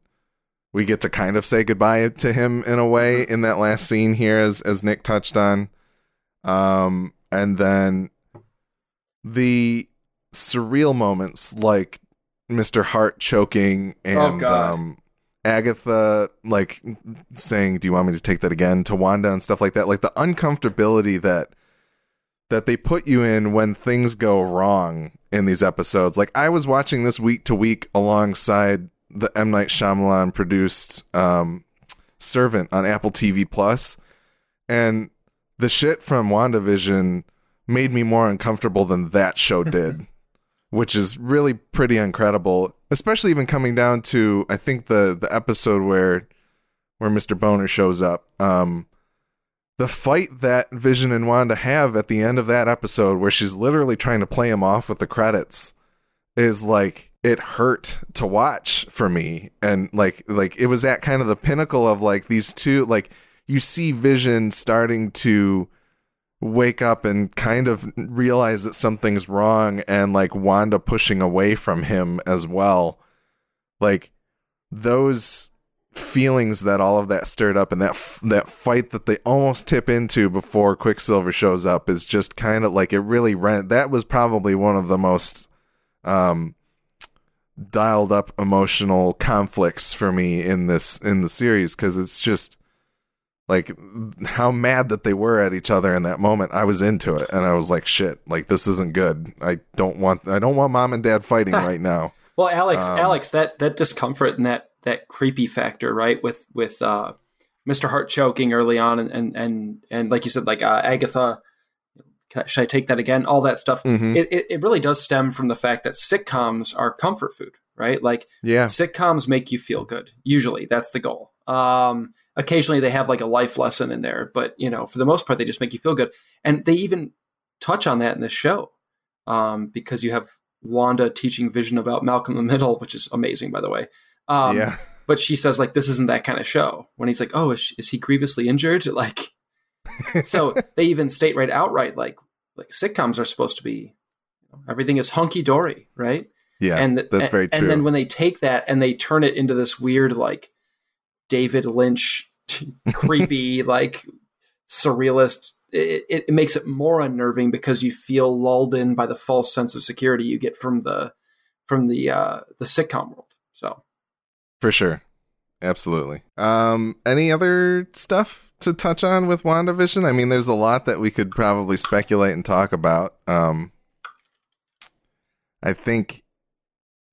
we get to kind of say goodbye to him in a way mm-hmm. in that last scene here, as as Nick touched on. Um, and then the surreal moments like Mr. Hart choking and oh, um, Agatha like saying, "Do you want me to take that again?" to Wanda and stuff like that. Like the uncomfortability that that they put you in when things go wrong in these episodes. Like I was watching this week to week alongside the M Night Shyamalan produced um, Servant on Apple TV Plus, and the shit from WandaVision made me more uncomfortable than that show did, which is really pretty incredible. Especially even coming down to I think the the episode where where Mr. Bohner shows up. Um, the fight that Vision and Wanda have at the end of that episode, where she's literally trying to play him off with the credits, is like it hurt to watch for me, and like like it was at kind of the pinnacle of like these two like you see Vision starting to wake up and kind of realize that something's wrong and like Wanda pushing away from him as well. Like those feelings that all of that stirred up and that f- that fight that they almost tip into before Quicksilver shows up is just kind of like it really rent that was probably one of the most um dialed up emotional conflicts for me in this in the series cuz it's just like how mad that they were at each other in that moment. I was into it and i was like shit like this isn't good. I don't want i don't want mom and dad fighting right now. Well alex um, alex that that discomfort and that that creepy factor right with with uh mr hart choking early on and and and, and like you said like uh, agatha I, should i take that again? All that stuff. Mm-hmm. it, it, it really does stem from the fact that sitcoms are comfort food right? Like yeah. sitcoms make you feel good usually. That's the goal. Um occasionally they have like a life lesson in there, but you know, for the most part, they just make you feel good. And they even touch on that in this show um, because you have Wanda teaching Vision about Malcolm in the Middle, which is amazing, by the way. Um, yeah. But she says like, this isn't that kind of show. When he's like, oh, is, is he grievously injured? Like, so they even state right outright like, like sitcoms are supposed to be, you know, everything is hunky dory, right? Yeah, and that's very true. And then when they take that and they turn it into this weird like David Lynch creepy, like surrealist. It, it, makes it more unnerving because you feel lulled in by the false sense of security you get from the from the uh, the sitcom world. So, for sure, absolutely. Um, any other stuff to touch on with WandaVision? I mean, there's a lot that we could probably speculate and talk about. Um, I think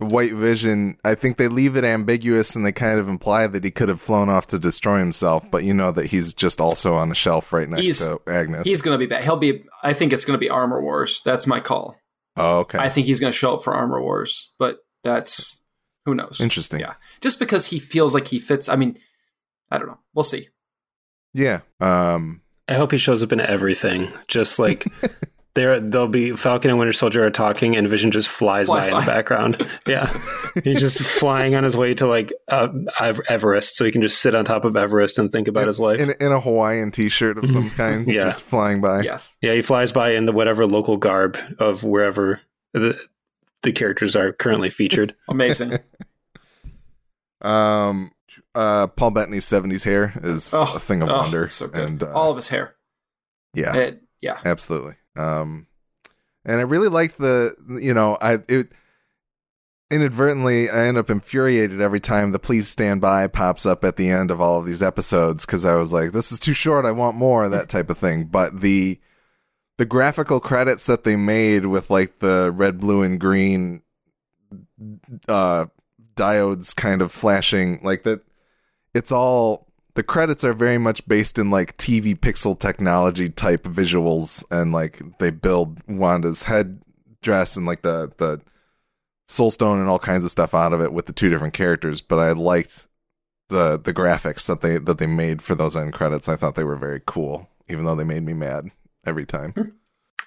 White Vision, I think they leave it ambiguous and they kind of imply that he could have flown off to destroy himself, but you know that he's just also on a shelf right next he's, to Agnes. He's going to be back. He'll be, I think it's going to be Armor Wars. That's my call. Oh, okay. I think he's going to show up for Armor Wars, but that's, who knows? Interesting. Yeah. Just because he feels like he fits. I mean, I don't know. We'll see. Yeah. Um, I hope he shows up in everything. Just like There, they'll be Falcon and Winter Soldier are talking, and Vision just flies, Flies by, in the background. Yeah, he's just flying on his way to like uh, Everest, so he can just sit on top of Everest and think about his life. in, in a Hawaiian T-shirt of some kind, Yeah. just flying by. Yes. yeah, he flies by in the whatever local garb of wherever the the characters are currently featured. Amazing. Um, uh, Paul Bettany's '70s hair is Oh, a thing of oh, wonder, so good. and uh, All of his hair. yeah, It- yeah. absolutely. Um, and I really liked the, you know, I it inadvertently I end up infuriated every time the "Please Stand By" pops up at the end of all of these episodes because I was like, this is too short. I want more that type of thing. But the the graphical credits that they made with like the red, blue, and green uh diodes kind of flashing like that it's all the credits are very much based in like TV pixel technology type visuals and like they build Wanda's head dress and like the the soul stone and all kinds of stuff out of it with the two different characters but I liked the the graphics that they that they made for those end credits I thought they were very cool even though they made me mad every time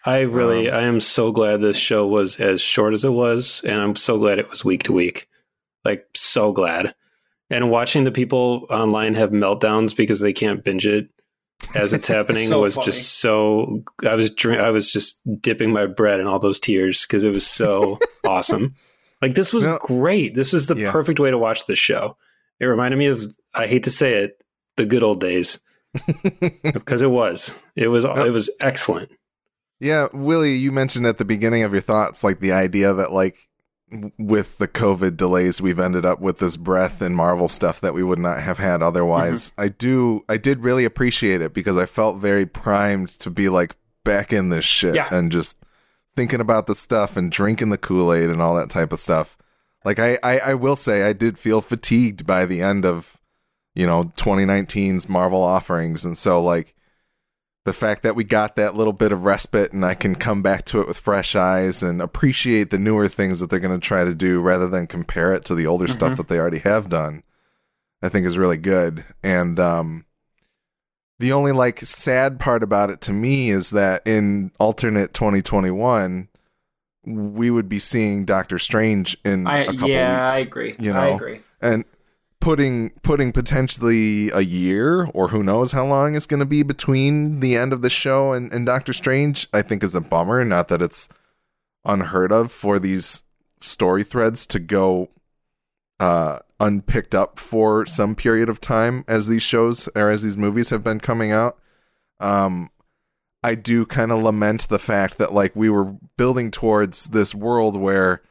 I really, Um, I am so glad this show was as short as it was, and I'm so glad it was week to week. Like, so glad. And watching the people online have meltdowns because they can't binge it as it's happening So was funny. just so. I was drink, I was just dipping my bread in all those tears because it was so awesome. Like this was No. great. This was the Yeah. perfect way to watch this show. It reminded me of. I hate to say it, the good old days because it was. It was. It was excellent. Yeah, Willie, you mentioned at the beginning of your thoughts, like the idea that, like, with the COVID delays, we've ended up with this breath in Marvel stuff that we would not have had otherwise. Mm-hmm. I do, I did really appreciate it because I felt very primed to be like back in this shit Yeah. and just thinking about the stuff and drinking the Kool Aid and all that type of stuff. Like, I, I, I will say, I did feel fatigued by the end of, you know, 2019's Marvel offerings, and so like the fact that we got that little bit of respite and I can come back to it with fresh eyes and appreciate the newer things that they're going to try to do rather than compare it to the older stuff that they already have done, I think is really good. And um, the only like sad part about it to me is that in alternate 2021, we would be seeing Doctor Strange in I, a couple yeah, I agree. you know? I agree. and putting putting potentially a year or who knows how long it's going to be between the end of the show and, and Doctor Strange, I think is a bummer. Not that it's unheard of for these story threads to go uh, unpicked up for some period of time as these shows or as these movies have been coming out. Um, I do kind of lament the fact that like we were building towards this world where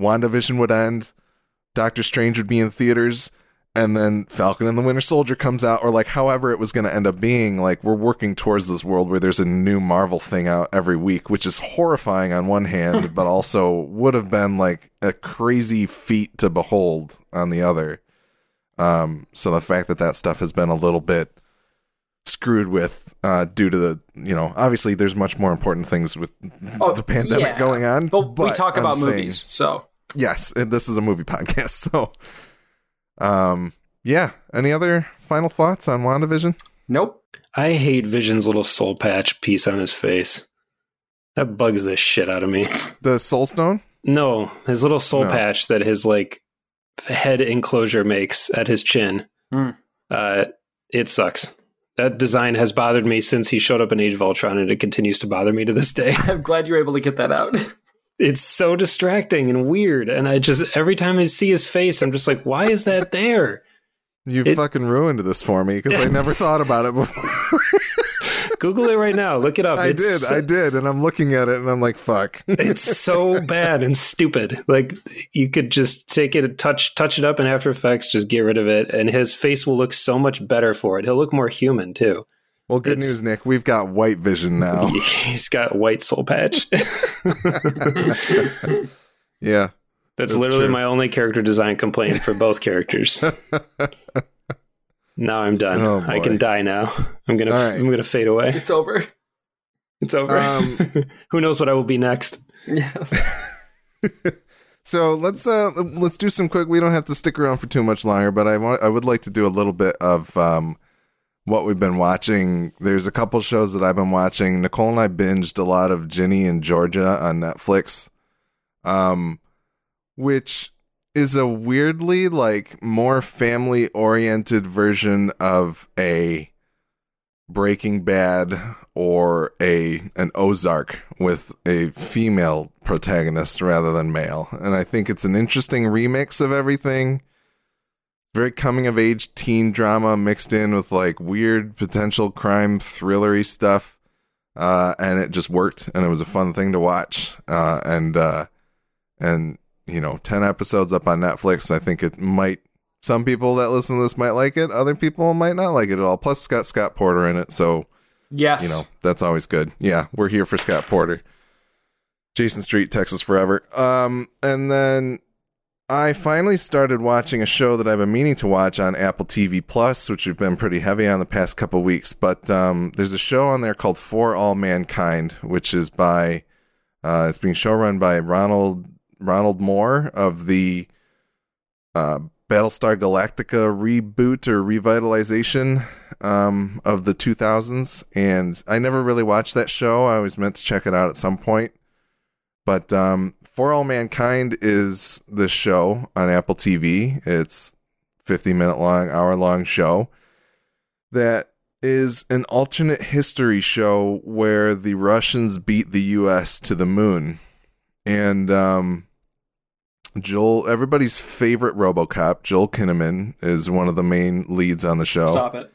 WandaVision would end, Doctor Strange would be in theaters, and then Falcon and the Winter Soldier comes out, or like however it was going to end up being. Like we're working towards this world where there's a new Marvel thing out every week, which is horrifying on one hand, but also would have been like a crazy feat to behold on the other. Um, so the fact that that stuff has been a little bit screwed with uh, due to the you know obviously there's much more important things with Oh, the pandemic yeah. going on But, we talk I'm about saying- movies, so yes this is a movie podcast so um yeah any other final thoughts on wandavision nope. I hate Vision's little soul patch piece on his face. That bugs the shit out of me. the soul stone No, his little soul No. patch that his like head enclosure makes at his chin. Hmm. Uh, it sucks. That design has bothered me since he showed up in Age of Ultron, and it continues to bother me to this day. I'm glad you're able to get that out. It's so distracting and weird, and I just every time I see his face, I'm just like, why is that there? you It- fucking ruined this for me because i never thought about it before Google it right now. Look it up. i It's did i did and i'm looking at it and i'm like fuck it's so bad and stupid. Like you could just take it, touch, touch it up in After Effects, just get rid of it, and his face will look so much better for it. He'll look more human too. Well good It's- news nick we've got white vision now He's got white soul patch. yeah That's, That's literally true. my only character design complaint for both characters. now I'm done. Oh, I can die now. I'm gonna All right. I'm gonna fade away. it's over. It's over. Um, Who knows what I will be next? Yes. So let's uh let's do some quick. We don't have to stick around for too much longer, but I want I would like to do a little bit of um what we've been watching. There's a couple shows that I've been watching. Nicole and I binged a lot of Ginny and Georgia on Netflix, um, which is a weirdly like more family oriented version of a Breaking Bad or a an Ozark with a female protagonist rather than male. And I think it's an interesting remix of everything. Very coming of age teen drama mixed in with like weird potential crime thrillery stuff. Uh, and it just worked and it was a fun thing to watch. Uh, and uh, and you know, 10 episodes up on Netflix. I think it might some people that listen to this might like it. Other people might not like it at all. Plus, it's got Scott Porter in it, so yes, you know that's always good. Yeah, we're here for Scott Porter. Jason Street, Texas Forever. Um, and then I finally started watching a show that I've been meaning to watch on Apple TV Plus, which we've been pretty heavy on the past couple weeks. But um, there's a show on there called For All Mankind, which is by uh, it's being showrun by Ronald Ronald Moore of the uh, Battlestar Galactica reboot or revitalization um, of the 2000s. And I never really watched that show. I always meant to check it out at some point. But um, For All Mankind is the show on Apple TV. It's 50 minute long, hour long show that is an alternate history show where the Russians beat the US to the moon. And um, Joel, everybody's favorite RoboCop, Joel Kinnaman, is one of the main leads on the show. Stop it.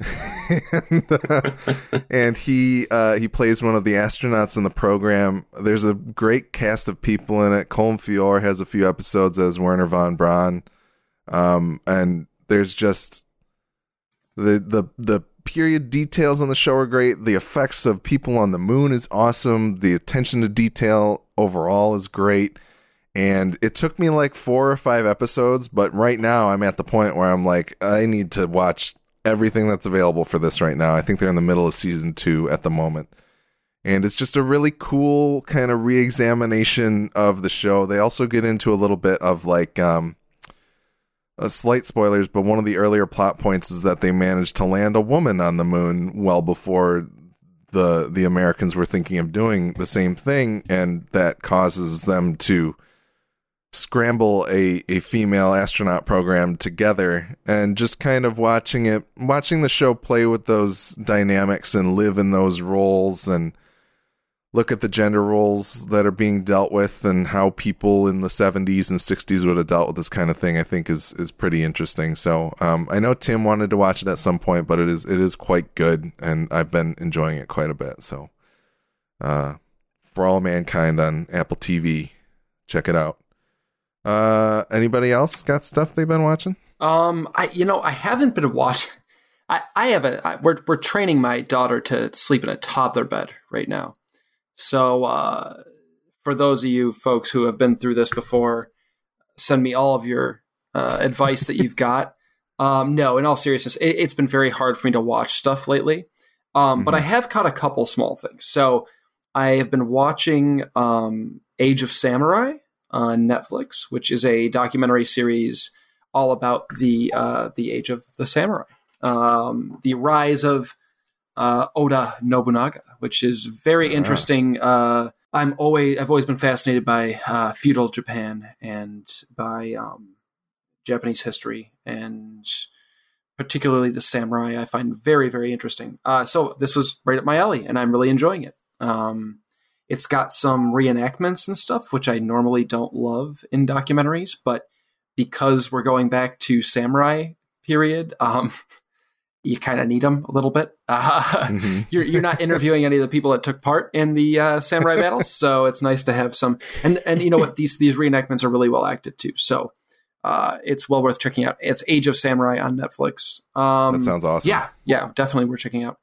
and, uh, and he uh, he plays one of the astronauts in the program. There's a great cast of people in it. Colm Feore has a few episodes as Wernher von Braun, um, and there's just the the the period details on the show are great. The effects of people on the moon is awesome. The attention to detail overall is great and it took me like four or five episodes but right now i'm at the point where i'm like i need to watch everything that's available for this right now. I think they're in the middle of season two at the moment. And it's just a really cool kind of re-examination of the show. They also get into a little bit of like um uh, slight spoilers but one of the earlier plot points is that they managed to land a woman on the moon well before the the americans were thinking of doing the same thing and that causes them to scramble a, a female astronaut program together and just kind of watching it watching the show play with those dynamics and live in those roles and look at the gender roles that are being dealt with and how people in the 70s and 60s would have dealt with this kind of thing i think is is pretty interesting. So um, i know tim wanted to watch it at some point but it is it is quite good and i've been enjoying it quite a bit. So uh, for all mankind on apple tv check it out uh, anybody else got stuff they've been watching? Um, I you know I haven't been watching. I I have a I, we're we're training my daughter to sleep in a toddler bed right now. So uh, for those of you folks who have been through this before, send me all of your uh, advice that you've got. Um, no, in all seriousness, it, has been very hard for me to watch stuff lately. Um, mm-hmm. But I mm-hmm. have caught a couple small things. So I have been watching um, Age of Samurai on Netflix, which is a documentary series all about the uh, the age of the samurai, um, the rise of uh, Oda Nobunaga, which is very interesting. Uh, I'm always I've always been fascinated by uh, feudal Japan and by um, Japanese history and particularly the samurai. I find very very interesting. Uh, so this was right up my alley, and I'm really enjoying it. Um, it's got some reenactments and stuff, which I normally don't love in documentaries, but because we're going back to samurai period, um, you kind of need them a little bit. Uh, mm-hmm. you're, you're not interviewing any of the people that took part in the uh, samurai battles, so it's nice to have some. And and you know what? These these reenactments are really well acted too. So uh, it's well worth checking out. It's Age of Samurai on Netflix. Um, that sounds awesome. Yeah, yeah, definitely worth checking out.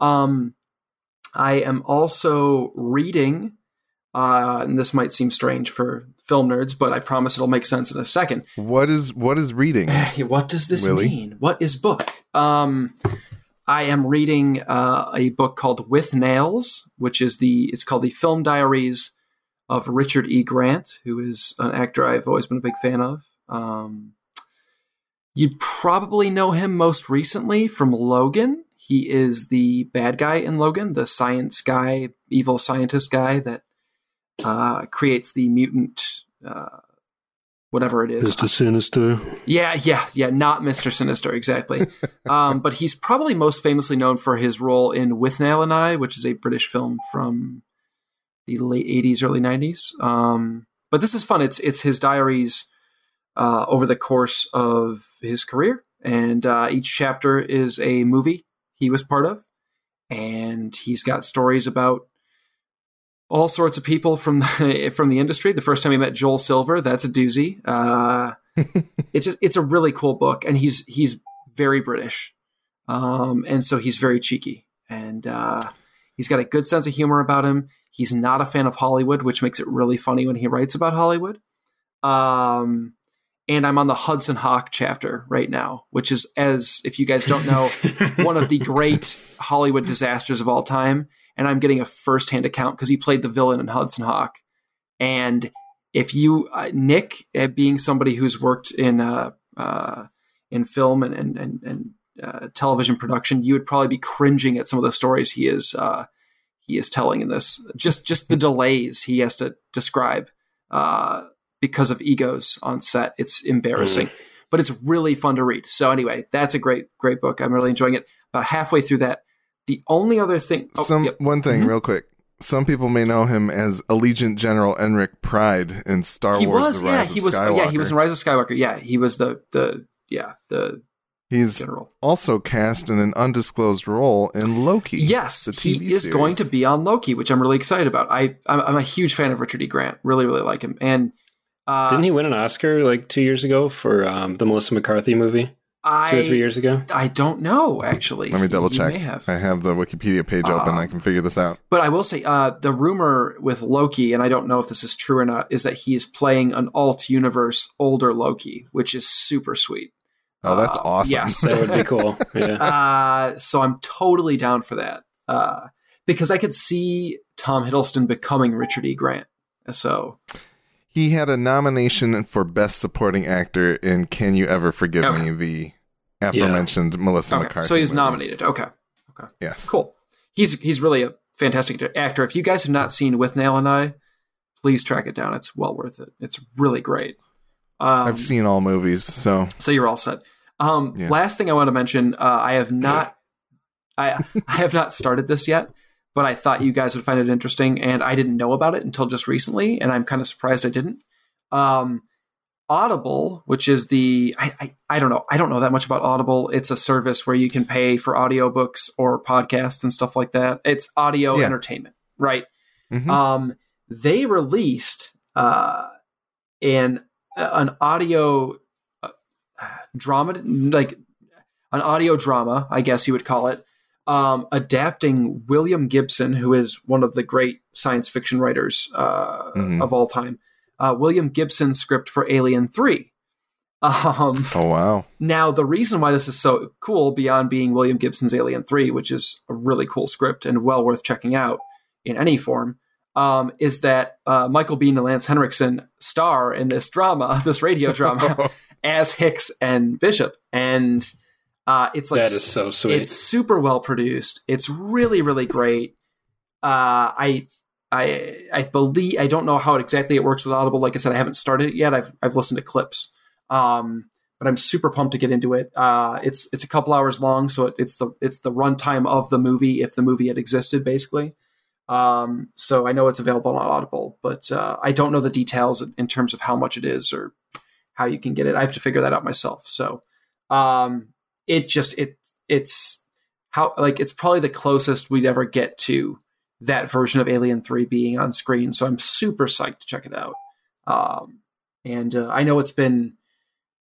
Um, I am also reading, uh, and this might seem strange for film nerds, but I promise it'll make sense in a second. What is what is reading? what does this Willie? mean? What is book? Um, I am reading uh, a book called With Nails, which is the it's called the Film Diaries of Richard E. Grant, who is an actor I've always been a big fan of. Um, You'd probably know him most recently from Logan. He is the bad guy in Logan, the science guy, evil scientist guy that uh, creates the mutant, uh, whatever it is. Mr. Sinister. Yeah, yeah, yeah. Not Mr. Sinister, exactly. um, but he's probably most famously known for his role in Withnail and I, which is a British film from the late '80s, early '90s. Um, but this is fun. It's it's his diaries uh, over the course of his career, and uh, each chapter is a movie he was part of, and he's got stories about all sorts of people from the, from the industry. The first time he met Joel Silver, that's a doozy. Uh, it's just it's a really cool book, and he's he's very British, um, and so he's very cheeky, and uh, he's got a good sense of humor about him. He's not a fan of Hollywood, which makes it really funny when he writes about Hollywood. Um, and I'm on the Hudson Hawk chapter right now, which is, as if you guys don't know, one of the great Hollywood disasters of all time. And I'm getting a firsthand account because he played the villain in Hudson Hawk. And if you, uh, Nick, uh, being somebody who's worked in uh, uh, in film and and and, and uh, television production, you would probably be cringing at some of the stories he is uh, he is telling in this. Just just the delays he has to describe uh, because of egos on set. It's embarrassing, mm. but it's really fun to read. So anyway, that's a great great book. I'm really enjoying it. About halfway through that, the only other thing. Oh, Some yep. one thing, mm-hmm. real quick. Some people may know him as Allegiant General Enric Pride in Star he Wars: was, The Rise yeah, he of was, Skywalker. Yeah, he was in Rise of Skywalker. Yeah, he was the the yeah the He's general. also cast in an undisclosed role in Loki. Yes, the TV he is series. going to be on Loki, which I'm really excited about. I I'm, I'm a huge fan of Richard E. Grant. Really, really like him. And uh, didn't he win an Oscar like two years ago for um, the Melissa McCarthy movie? I, two or three years ago. I don't know actually. Let me double He check. may have. I have the Wikipedia page open. Um, I can figure this out. But I will say, uh, the rumor with Loki, and I don't know if this is true or not, is that he is playing an alt universe older Loki, which is super sweet. Oh, that's uh, awesome. yes. That would be cool. Yeah. Uh, so I'm totally down for that uh, because I could see Tom Hiddleston becoming Richard E. Grant. So He had a nomination for Best Supporting Actor in Can You Ever Forgive Okay. Me, the aforementioned Melissa okay, McCarthy. so he's movie. nominated. Okay. Okay, Yes. cool. He's he's really a fantastic actor. If you guys have not seen Withnail and I, please track it down. It's well worth it. It's really great. Um, I've seen all movies, so So you're all set. Um, Yeah. Last thing I want to mention, uh, I have not, I I have not started this yet, but I thought you guys would find it interesting, and I didn't know about it until just recently, and I'm kind of surprised I didn't. Um, Audible, which is the I, I I don't know I don't know that much about Audible. It's a service where you can pay for audiobooks or podcasts and stuff like that. It's audio Yeah. entertainment, right? mhm. um, they released uh, an an audio uh, drama, like an audio drama, I guess you would call it, um, adapting William Gibson, who is one of the great science fiction writers uh, Mhm. of all time. Uh, William Gibson's script for Alien Three. Um, oh wow. now, the reason why this is so cool, beyond being William Gibson's Alien 3, which is a really cool script and well worth checking out in any form, um, is that uh, Michael Biehn and Lance Henriksen star in this drama, this radio drama, as Hicks and Bishop. And uh, it's like that is so sweet. it's super well produced. It's really, really great. Uh, I, I, I believe I don't know how exactly it works with Audible. Like I said, I haven't started it yet. I've I've listened to clips, um, but I'm super pumped to get into it. Uh, it's it's a couple hours long, so it, it's the it's the runtime of the movie if the movie had existed, basically. Um, so I know it's available on Audible, but uh, I don't know the details in terms of how much it is or how you can get it. I have to figure that out myself. So um, it just it it's how like it's probably the closest we'd ever get to that version of Alien Three being on screen. So I'm super psyched to check it out. Um, and uh, I know it's been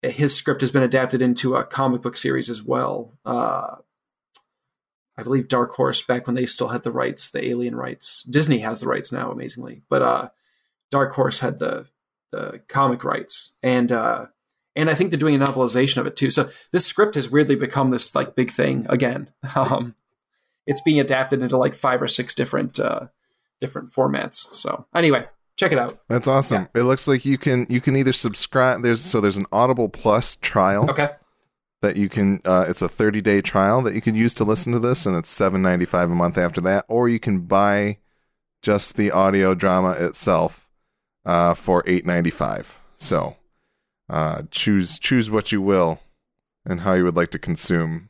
his script has been adapted into a comic book series as well. Uh, I believe Dark Horse back when they still had the rights, the Alien rights. Disney has the rights now, amazingly, but uh, Dark Horse had the the comic rights, and uh, and I think they're doing a novelization of it too. So this script has weirdly become this like big thing again. Um, it's being adapted into like five or six different uh, different formats. So anyway, check it out. That's awesome. It looks like you can you can either subscribe there's so there's an Audible Plus trial. Okay. that you can. Uh, it's a 30 day trial that you can use to listen to this, and it's 7.95 a month after that. Or you can buy just the audio drama itself uh, for 8.95. So uh, choose choose what you will and how you would like to consume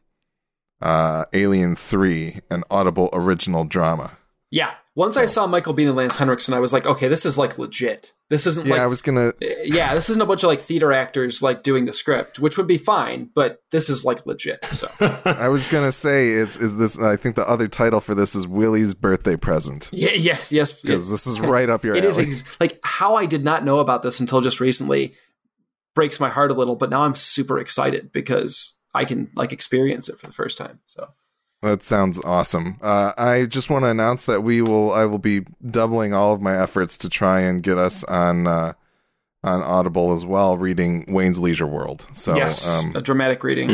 uh, Alien 3, an audible original drama. Yeah. Once I saw Michael Biehn and Lance Henriksen, I was like, okay, this is like legit. This isn't Yeah, like I was gonna. yeah, this isn't a bunch of like theater actors like doing the script, which would be fine, but this is like legit. So I was gonna say it's is this. I think the other title for this is Willie's birthday present yeah, yes, yes, because this is right up your it alley. is ex- like how I did not know about this until just recently breaks my heart a little, but now I'm super excited because I can like experience it for the first time. So That sounds awesome. Uh, I just want to announce that we will. I will be doubling all of my efforts to try and get us on uh, on Audible as well, reading Wayne's Leisure World. So yes, um, a dramatic reading.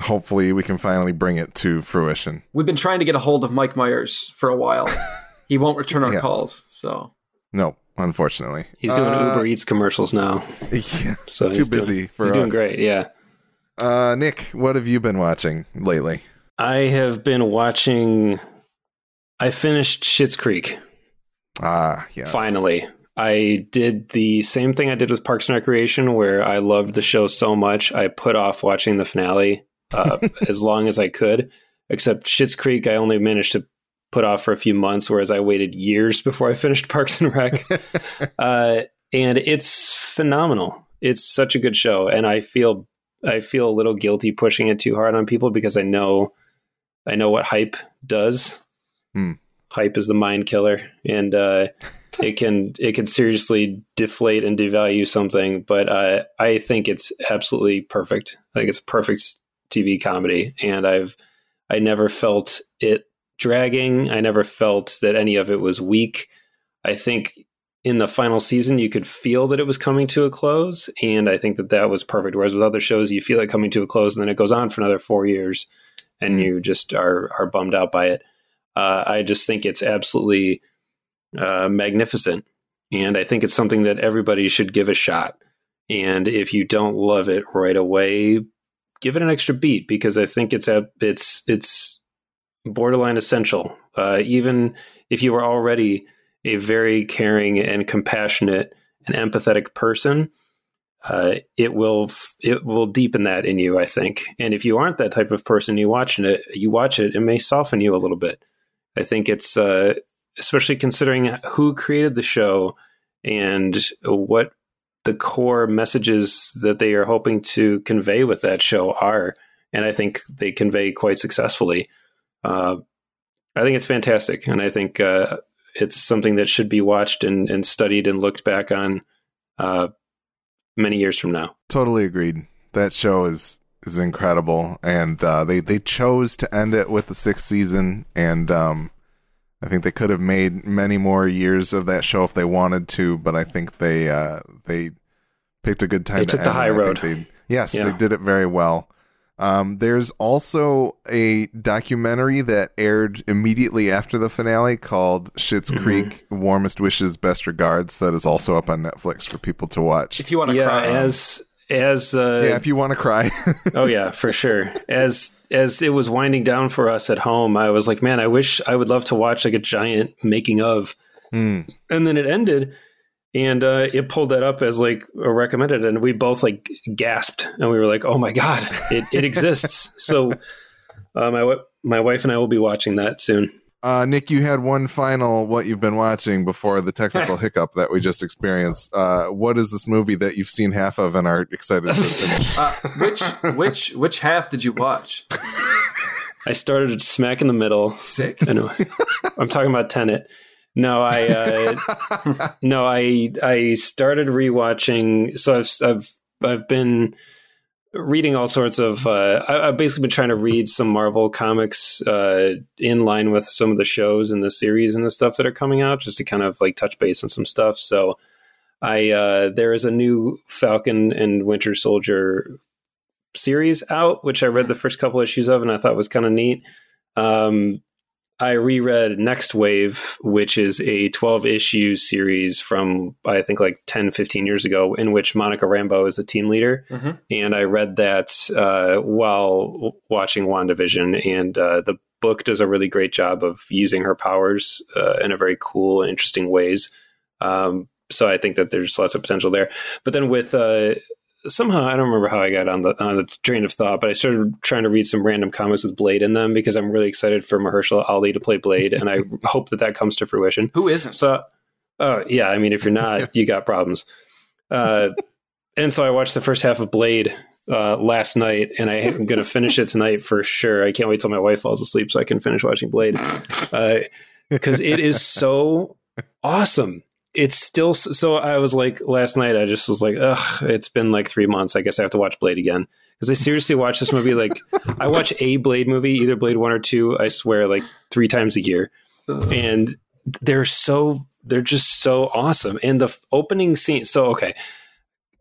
hopefully, we can finally bring it to fruition. We've been trying to get a hold of Mike Myers for a while. he won't return our Yeah. calls. So No, unfortunately, He's doing Uh, Uber Eats commercials now, yeah, so too he's doing- busy for he's us. doing great. Yeah, Uh, Nick, what have you been watching lately? I have been watching. I finished Schitt's Creek. Ah, yes. Finally, I did the same thing I did with Parks and Recreation, where I loved the show so much I put off watching the finale uh, as long as I could. Except Schitt's Creek, I only managed to put off for a few months, whereas I waited years before I finished Parks and Rec. uh, and it's phenomenal. It's such a good show, and I feel I feel a little guilty pushing it too hard on people because I know I know what hype does. Hmm. Hype is the mind killer, and uh, it can it can seriously deflate and devalue something. But uh, I think it's absolutely perfect. I think it's a perfect TV comedy, and I've I never felt it dragging. I never felt that any of it was weak. I think in the final season you could feel that it was coming to a close, and I think that that was perfect. Whereas with other shows, you feel it coming to a close, and then it goes on for another four years, and you just are are bummed out by it. Uh, I just think it's absolutely uh, magnificent, and I think it's something that everybody should give a shot. And if you don't love it right away, give it an extra beat because I think it's a it's it's borderline essential. Uh, even if you are already a very caring and compassionate and empathetic person, uh, it will it will deepen that in you, I think. And if you aren't that type of person, you watching it, you watch it, it may soften you a little bit. I think it's uh, especially considering who created the show and what the core messages that they are hoping to convey with that show are, and I think they convey quite successfully. Uh, I think it's fantastic, and I think uh, it's something that should be watched and, and studied and looked back on uh, many years from now. Totally agreed. That show is is incredible, and uh, they they chose to end it with the sixth season, and um, I think they could have made many more years of that show if they wanted to, but I think they uh, they picked a good time. They to took end it. high road. They, yes, Yeah. they did it very well. Um, there's also a documentary that aired immediately after the finale called Schitt's Mm-hmm. Creek: Warmest Wishes, Best Regards. That is also up on Netflix for people to watch. if you want to yeah, cry, as as uh, yeah, if you want to cry. oh yeah, for sure. As as it was winding down for us at home, I was like, man, I wish I would love to watch like a giant making of. Hmm. And then it ended, and uh, it pulled that up as like a recommended, and we both like gasped, and we were like, oh my god, it it exists. so uh, my my wife and I will be watching that soon. Uh, Nick, you had one final what you've been watching before the technical hiccup that we just experienced. Uh, what is this movie that you've seen half of and are excited to finish? uh, which which which half did you watch? I started smack in the middle. Sick. Anyway, I'm talking about Tenet. No, I uh, no, I I started rewatching. So I've I've I've been reading all sorts of. Uh, I, I've basically been trying to read some Marvel comics uh, in line with some of the shows and the series and the stuff that are coming out, just to kind of like touch base on some stuff. So I uh, there is a new Falcon and Winter Soldier series out, which I read the first couple issues of, and I thought was kind of neat. Um, I reread Nextwave, which is a 12 issue series from, I think, like 10, 15 years ago, in which Monica Rambeau is the team leader. Mm-hmm. And I read that uh, while watching WandaVision. And uh, the book does a really great job of using her powers uh, in a very cool, interesting ways. Um, so I think that there's lots of potential there. But then with uh, somehow I don't remember how I got on the on the train of thought, but I started trying to read some random comics with Blade in them because I'm really excited for Mahershala Ali to play Blade, and I hope that that comes to fruition. Who isn't? So, oh yeah, I mean, if you're not, you got problems. Uh, and so I watched the first half of Blade uh, last night, and I am going to finish it tonight for sure. I can't wait till my wife falls asleep so I can finish watching Blade because it is so awesome it's still so i was like last night i just was like ugh it's been like three months. I guess i have to watch blade again. Because i seriously watch this movie like i watch a blade movie either blade one or two i swear like three times a year. And they're so they're just so awesome. And the opening scene so okay.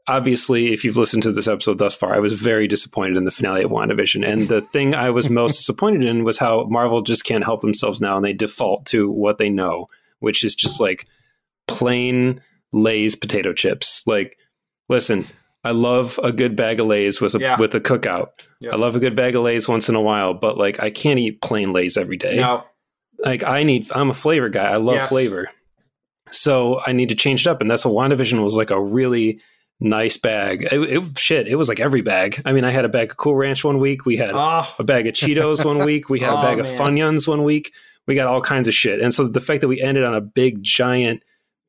Obviously if you've listened to this episode thus far i was very disappointed in the finale of wandavision. And the thing i was most disappointed in was how marvel just can't help themselves now and they default to what they know which is just like plain Lay's potato chips. Like, listen, I love a good bag of Lay's with a Yeah. with a cookout. Yep. I love a good bag of Lay's once in a while, but like I can't eat plain Lay's every day. no. Like I need I'm a flavor guy. I love Yes. flavor. So I need to change it up. And that's what WandaVision was like a really nice bag. It, it- shit, it was like every bag. I mean, I had a bag of Cool Ranch one week. We had Oh, a bag of Cheetos one week. We had a Oh, bag of. Funyuns one week. We got all kinds of shit. And so the fact that we ended on a big giant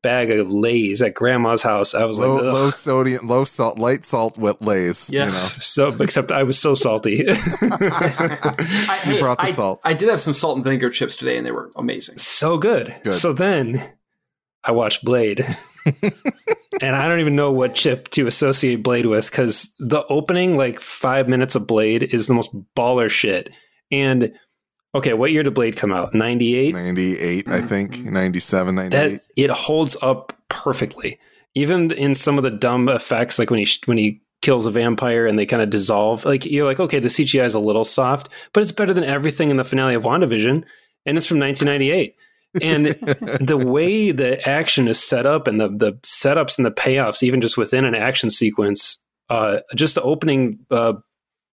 bag of Lay's at grandma's house, I was Low, like, Ugh. low sodium, low salt, light salt, wet lays. Yes. so except I was so salty. I, You hey, brought the I- salt. I did have some salt and vinegar chips today, and they were amazing. so good. Good. So then I watched Blade. and I don't even know what chip to associate Blade with because the opening, like five minutes of Blade, is the most baller shit. And okay, what year did Blade come out? 98? 98, I think. Mhm. 97, 98. that it holds up perfectly. Even in some of the dumb effects, like when he when he kills a vampire and they kind of dissolve, like you're like, okay, the CGI is a little soft, but it's better than everything in the finale of WandaVision, and it's from 1998. And the way the action is set up and the the setups and the payoffs, even just within an action sequence, uh, just the opening uh,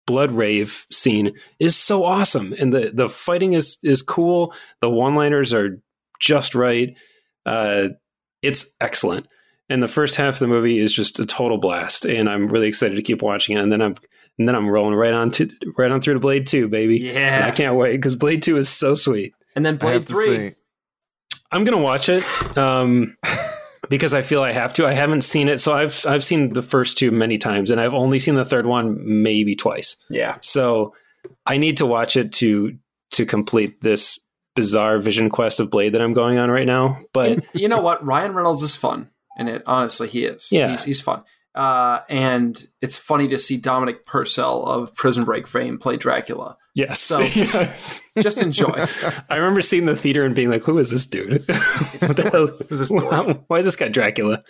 blood rave scene is so awesome, and the the fighting is is cool. The one liners are just right. Uh, it's excellent. And the first half of the movie is just a total blast, and I'm really excited to keep watching it. And then I'm and then I'm rolling right on to right on through to Blade Two, baby. And I can't wait because Blade Two is so sweet. And then Blade 3. I'm gonna watch it um, because I feel I have to. I haven't seen it, so I've I've seen the first two many times, and I've only seen the third one maybe twice. Yeah. So I need to watch it to to complete this bizarre vision quest of Blade that I'm going on right now. But And you know what? Ryan Reynolds is fun in it. Honestly, he is. Yeah. He's, he's fun. Uh, and it's funny to see Dominic Purcell of Prison Break fame play Dracula. yes, So- yes. Just enjoy. I remember seeing the theater and being like, "Who is this dude? what the hell? Who's this? Why, why is this guy Dracula?"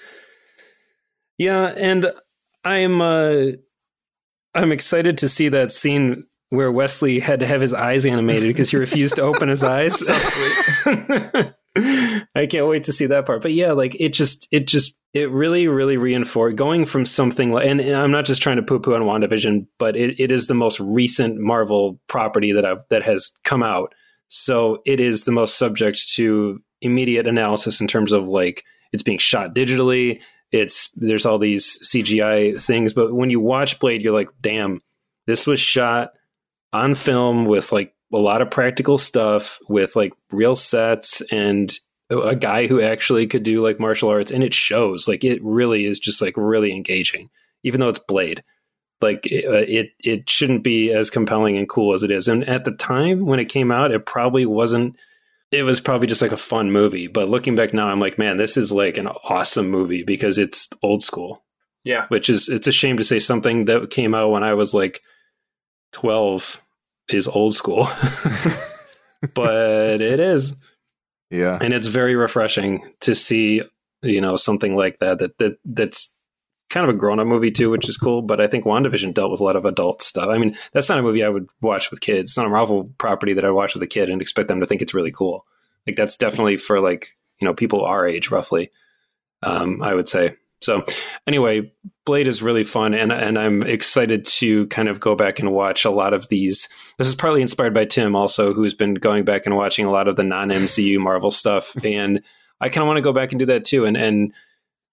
Yeah, and I'm uh, I'm excited to see that scene where Wesley had to have his eyes animated because he refused to open his eyes. So sweet. I can't wait to see that part. But yeah, like it just it just it really really reinforced going from something like and, I'm not just trying to poo poo on WandaVision, but it, it is the most recent Marvel property that I've that has come out. So it is the most subject to immediate analysis in terms of like it's being shot digitally. It's there's all these CGI things, but when you watch Blade, you're like, damn, this was shot on film with like a lot of practical stuff with like real sets and a guy who actually could do like martial arts and it shows. Like it really is just like really engaging even though it's blade. Like it, uh, it it shouldn't be as compelling and cool as it is. And at the time when it came out it probably wasn't it was probably just like a fun movie. But looking back now i'm like man this is like an awesome movie because it's old school. Yeah. which is it's a shame to say something that came out when I was like 12 is old school. but it is yeah. and it's very refreshing to see, you know, something like that that that that's kind of a grown up movie too, which is cool. But I think WandaVision dealt with a lot of adult stuff. I mean, that's not a movie I would watch with kids. It's not a Marvel property that I watch with a kid and expect them to think it's really cool. Like that's definitely for like you know people our age roughly. Um, I would say. So anyway, Blade is really fun, and and I'm excited to kind of go back and watch a lot of these. This is partly inspired by Tim, also, who's been going back and watching a lot of the non MCU Marvel stuff, and I kind of want to go back and do that too, and and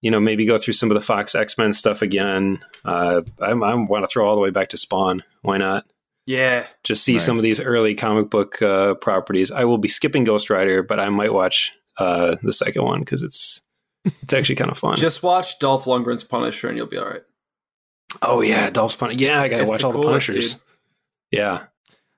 you know maybe go through some of the Fox X Men stuff again. Uh, I, I want to throw all the way back to Spawn. Why not? Yeah, just see nice. some of these early comic book uh, properties. I will be skipping Ghost Rider, but I might watch uh, the second one because it's it's actually kind of fun. Just watch Dolph Lundgren's Punisher and you'll be all right. Oh yeah, Dolph's Punisher. Yeah, I gotta it's watch the all coolest, the Punishers. Dude. Yeah.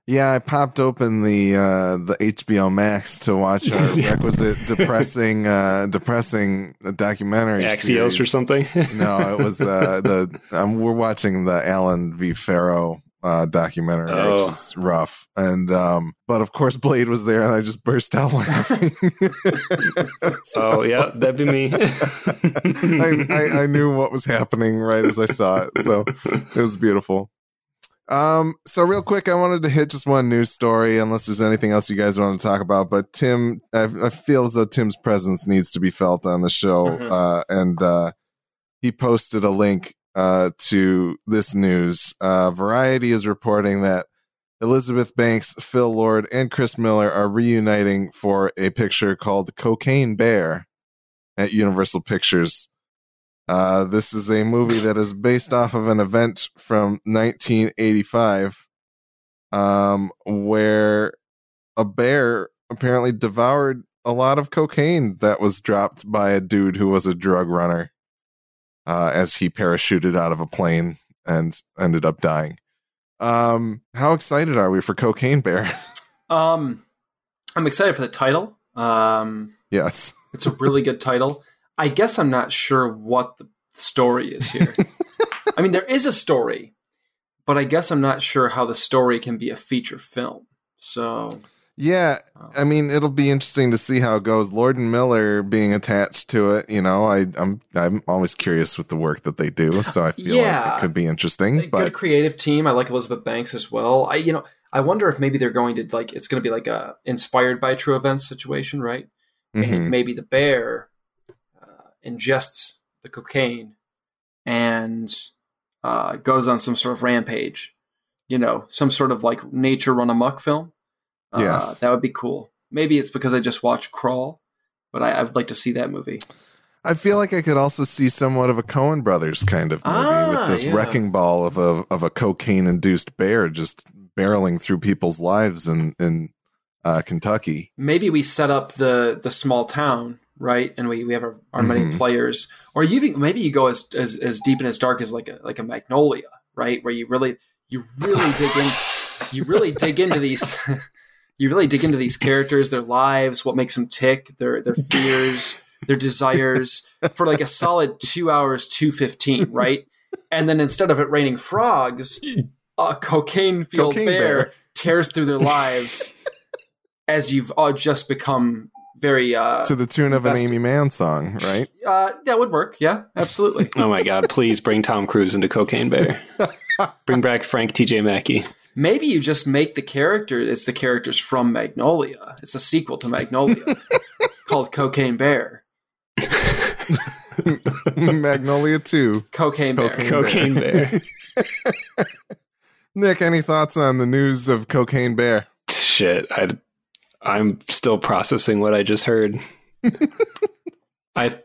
Yeah, I popped open the uh, the HBO Max to watch our requisite depressing uh, depressing documentary Axios series. or something. no, it was uh, the um, we're watching the Allen v. Farrow uh, documentary, oh. which is rough. And um, but of course, Blade was there, and I just burst out laughing. so, oh yeah, that'd be me. I, I, I, knew what was happening right as I saw it, so it was beautiful. Um, so real quick, I wanted to hit just one news story, unless there's anything else you guys want to talk about. But Tim, I, I feel as though Tim's presence needs to be felt on the show, mm-hmm. uh, and uh, he posted a link uh, to this news. Uh, Variety is reporting that Elizabeth Banks, Phil Lord, and Chris Miller are reuniting for a picture called Cocaine Bear at Universal Pictures. Uh, this is a movie that is based off of an event from 1985 um, where a bear apparently devoured a lot of cocaine that was dropped by a dude who was a drug runner uh, as he parachuted out of a plane and ended up dying. Um, how excited are we for Cocaine Bear? um, I'm excited for the title. Um, yes, it's a really good title. I guess I'm not sure what the story is here. I mean, there is a story, but I guess I'm not sure how the story can be a feature film. So yeah, I mean, it'll be interesting to see how it goes. Lord and Miller being attached to it, you know, I, I'm I'm always curious with the work that they do, so I feel yeah, like it could be interesting. A but good creative team. I like Elizabeth Banks as well. I you know, I wonder if maybe they're going to like it's going to be like a inspired by true events situation, right? Mm-hmm. Maybe the bear uh, ingests the cocaine and uh, goes on some sort of rampage. You know, some sort of like nature run amok film uh, yes. that would be cool. Maybe it's because I just watched Crawl, but I, would like to see that movie. I feel like I could also see somewhat of a Coen Brothers kind of movie ah, with this yeah. wrecking ball of a of a cocaine induced bear just barreling through people's lives in in uh, Kentucky. Maybe we set up the the small town right, and we, we have our, our mm-hmm. many players, or you even maybe you go as, as as deep and as dark as like a like a Magnolia, right, where you really you really dig in you really dig into these you really dig into these characters, their lives, what makes them tick, their their fears, their desires for like a solid two hours, two fifteen, right? And then instead of it raining frogs, a cocaine fueled bear, bear, tears through their lives as you've all just become very uh, to the tune of invested. an Aimee Mann song, right? Uh, that would work. Yeah, absolutely. oh my god! Please bring Tom Cruise into Cocaine Bear. bring back Frank T.J. Mackey. Maybe you just make the character, it's the characters from Magnolia. It's a sequel to Magnolia called Cocaine Bear. Magnolia 2. Cocaine Bear. Cocaine, Bear. Nick, any thoughts on the news of Cocaine Bear? Shit, I, I'm still processing what I just heard. I,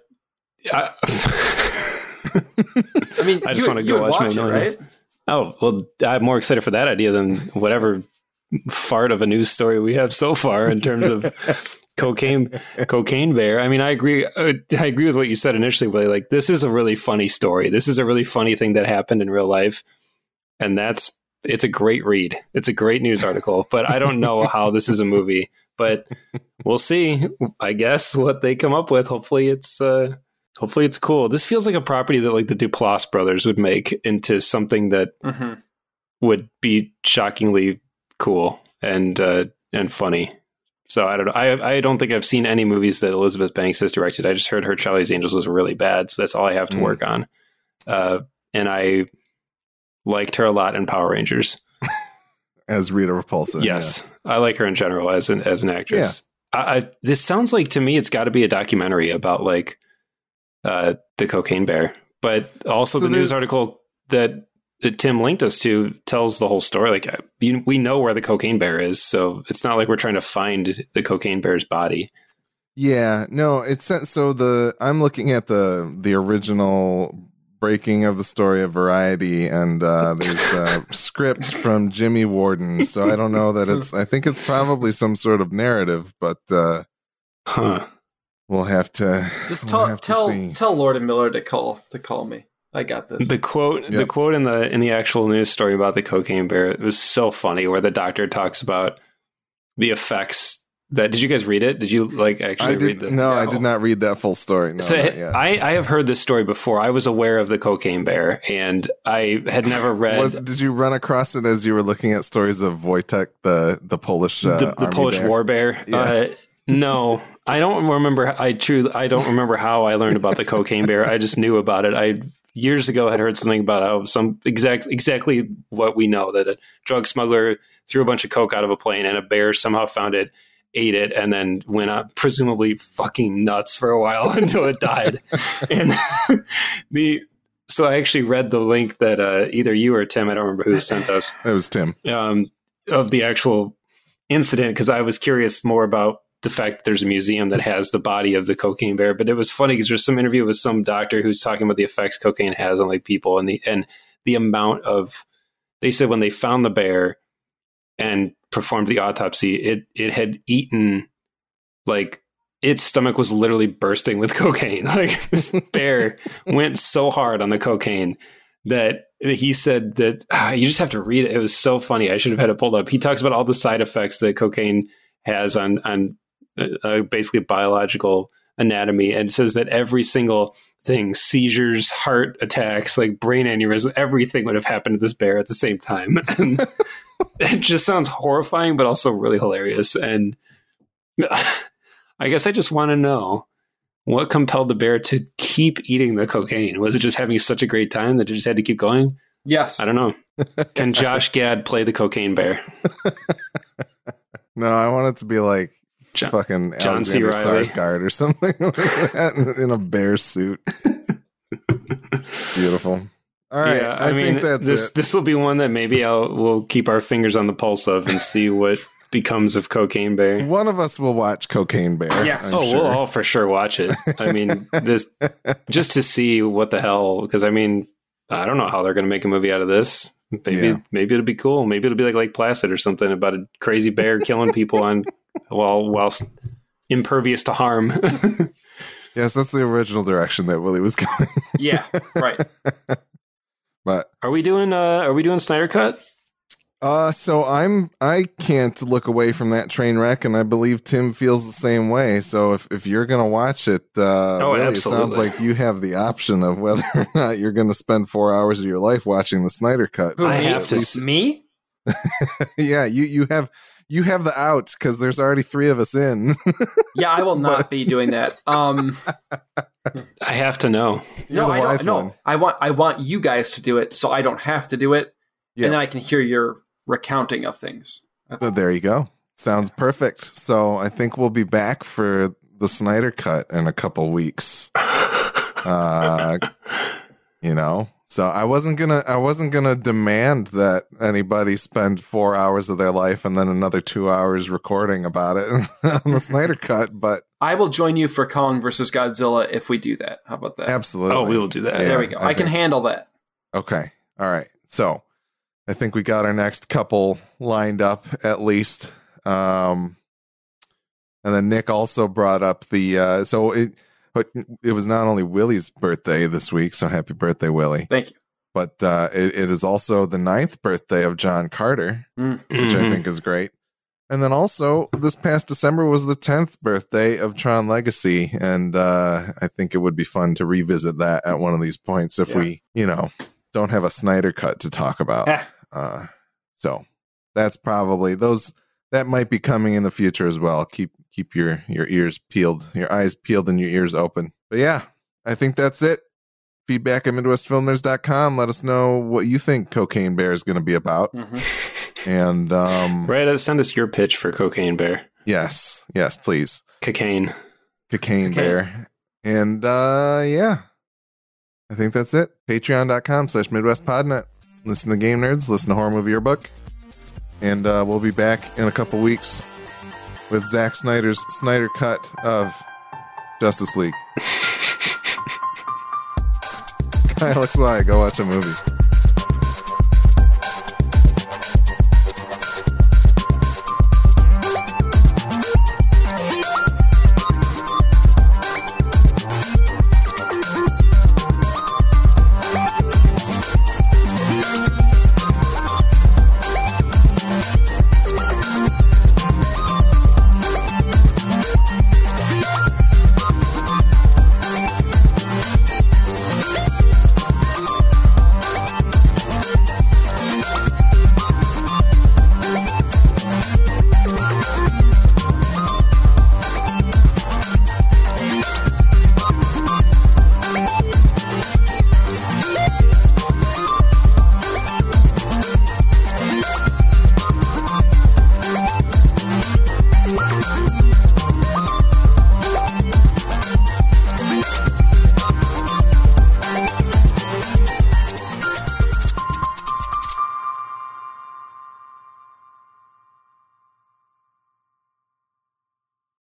I, I mean, I just want to go watch, watch Magnolia. It, right? Oh, well, I'm more excited for that idea than whatever fart of a news story we have so far in terms of cocaine cocaine bear. I mean, I agree uh, I agree with what you said initially, Willie. Like this is a really funny story. This is a really funny thing that happened in real life. And that's it's a great read. It's a great news article, but I don't know how this is a movie, but we'll see, I guess, what they come up with. Hopefully it's uh hopefully it's cool. This feels like a property that like the Duplass brothers would make into something that mm-hmm. would be shockingly cool and uh, and funny. So I don't know. I I don't think I've seen any movies that Elizabeth Banks has directed. I just heard her Charlie's Angels was really bad, so that's all I have to mm. work on. uh, and I liked her a lot in Power Rangers. As Rita Repulsa. yes, I like her in general as an as an actress. I, I, this sounds like to me it's got to be a documentary about like uh, the cocaine bear, but also So the news article that that Tim linked us to tells the whole story. Like uh, you, we know where the cocaine bear is, so it's not like we're trying to find the cocaine bear's body. Yeah, no, it's so the I'm looking at the the original breaking of the story of Variety, and uh, there's a script from Jimmy Warden. So I don't know that it's. I think it's probably some sort of narrative, but uh, Huh. We'll have to Just we'll tell have to tell see. tell Lord and Miller to call to call me. I got this. The quote, the quote in the in the actual news story about the cocaine bear it was so funny, where the doctor talks about the effects. That did you guys read it? Did you like actually I read did the? no, I did not read that full story. No, so. I, I have heard this story before. I was aware of the cocaine bear, and I had never read Was did you run across it as you were looking at stories of Wojtek, the the Polish uh, the, the army Polish bear? war bear. Yeah. Uh, no, I don't remember. I truly, I don't remember how I learned about the cocaine bear. I just knew about it. I years ago had heard something about how some exact exactly what we know that a drug smuggler threw a bunch of coke out of a plane and a bear somehow found it. Ate it and then went up presumably fucking nuts for a while until it died. and the so I actually read the link that uh, either you or Tim, I don't remember who sent us, It was Tim. um, of the actual incident because I was curious more about the fact that there's a museum that has the body of the cocaine bear. But it was funny because there's some interview with some doctor who's talking about the effects cocaine has on like people and the and the amount of they said when they found the bear and performed the autopsy, it it had eaten like its stomach was literally bursting with cocaine. Like this bear went so hard on the cocaine that he said that ah, you just have to read it. It was so funny. I should have had it pulled up. He talks about all the side effects that cocaine has on on uh, uh, basically biological anatomy, and says that every single thing seizures, heart attacks, like brain aneurysm, everything would have happened to this bear at the same time. And it just sounds horrifying, but also really hilarious. And I guess I just want to know what compelled the bear to keep eating the cocaine. Was it just having such a great time that it just had to keep going? yes. I don't know. Can Josh Gad play the cocaine bear? No, I want it to be like John- fucking John C. Alexander Reilly. Sarsgaard or something like that in a bear suit. Beautiful. All right, yeah, I, I, mean, think that's this it. this will be one that maybe I'll we'll keep our fingers on the pulse of and see what becomes of Cocaine Bear. One of us will watch Cocaine Bear. Yes. I'm oh, sure. we'll all for sure watch it. I mean, this just to see what the hell. Because I mean, I don't know how they're going to make a movie out of this. Maybe Yeah. maybe it'll be cool. Maybe it'll be like Lake Placid or something about a crazy bear killing people on while whilst impervious to harm. yes, that's the original direction that Willie was going. Yeah. Right. But are we doing? uh Are we doing Snyder Cut? uh so I'm I can't look away from that train wreck and I believe Tim feels the same way. So if, if you're gonna watch it, uh Oh, really, it sounds like you have the option of whether or not you're gonna spend four hours of your life watching the Snyder cut. Who, I have to s- Me? yeah, you you have you have the out because there's already three of us in. Yeah, I will not be doing that. Um, I have to know. You're no, the I wise don't. No, one. I want I want you guys to do it, so I don't have to do it, Yeah. and then I can hear your recounting of things. That's So there you go. Sounds perfect. So I think we'll be back for the Snyder cut in a couple weeks. Uh, you know, so I wasn't gonna I wasn't gonna demand that anybody spend four hours of their life and then another two hours recording about it on the Snyder cut, but I will join you for Kong versus Godzilla if we do that. How about that? absolutely. Oh, we will do that. Yeah, there we go. I I, can handle that. Okay. All right. So I think we got our next couple lined up at least. Um and then Nick also brought up the uh so it but it was not only Willie's birthday this week, so happy birthday, Willie. Thank you. But uh it, it is also the ninth birthday of John Carter, Mm. which I Mhm. think is great. And then also this past December was the tenth birthday of Tron Legacy, and uh, I think it would be fun to revisit that at one of these points if Yeah. we, you know, don't have a Snyder cut to talk about. Uh, so that's probably those that might be coming in the future as well. Keep keep your your ears peeled, your eyes peeled, and your ears open. But yeah, I think that's it feedback at MidwestFilmers.com. Let us know what you think Cocaine Bear is going to be about. Mhm. And um, Right, uh, send us your pitch for Cocaine Bear. yes, yes, please. Cocaine. Cocaine Cocaine. Bear. And uh, yeah, I think that's it. Patreon.com slash Midwest MidwestPodNet. Listen to Game Nerds, listen to Horror Movie Yearbook. And uh, we'll be back in a couple weeks with Zack Snyder's Snyder cut of Justice League. Alex Y, go watch a movie.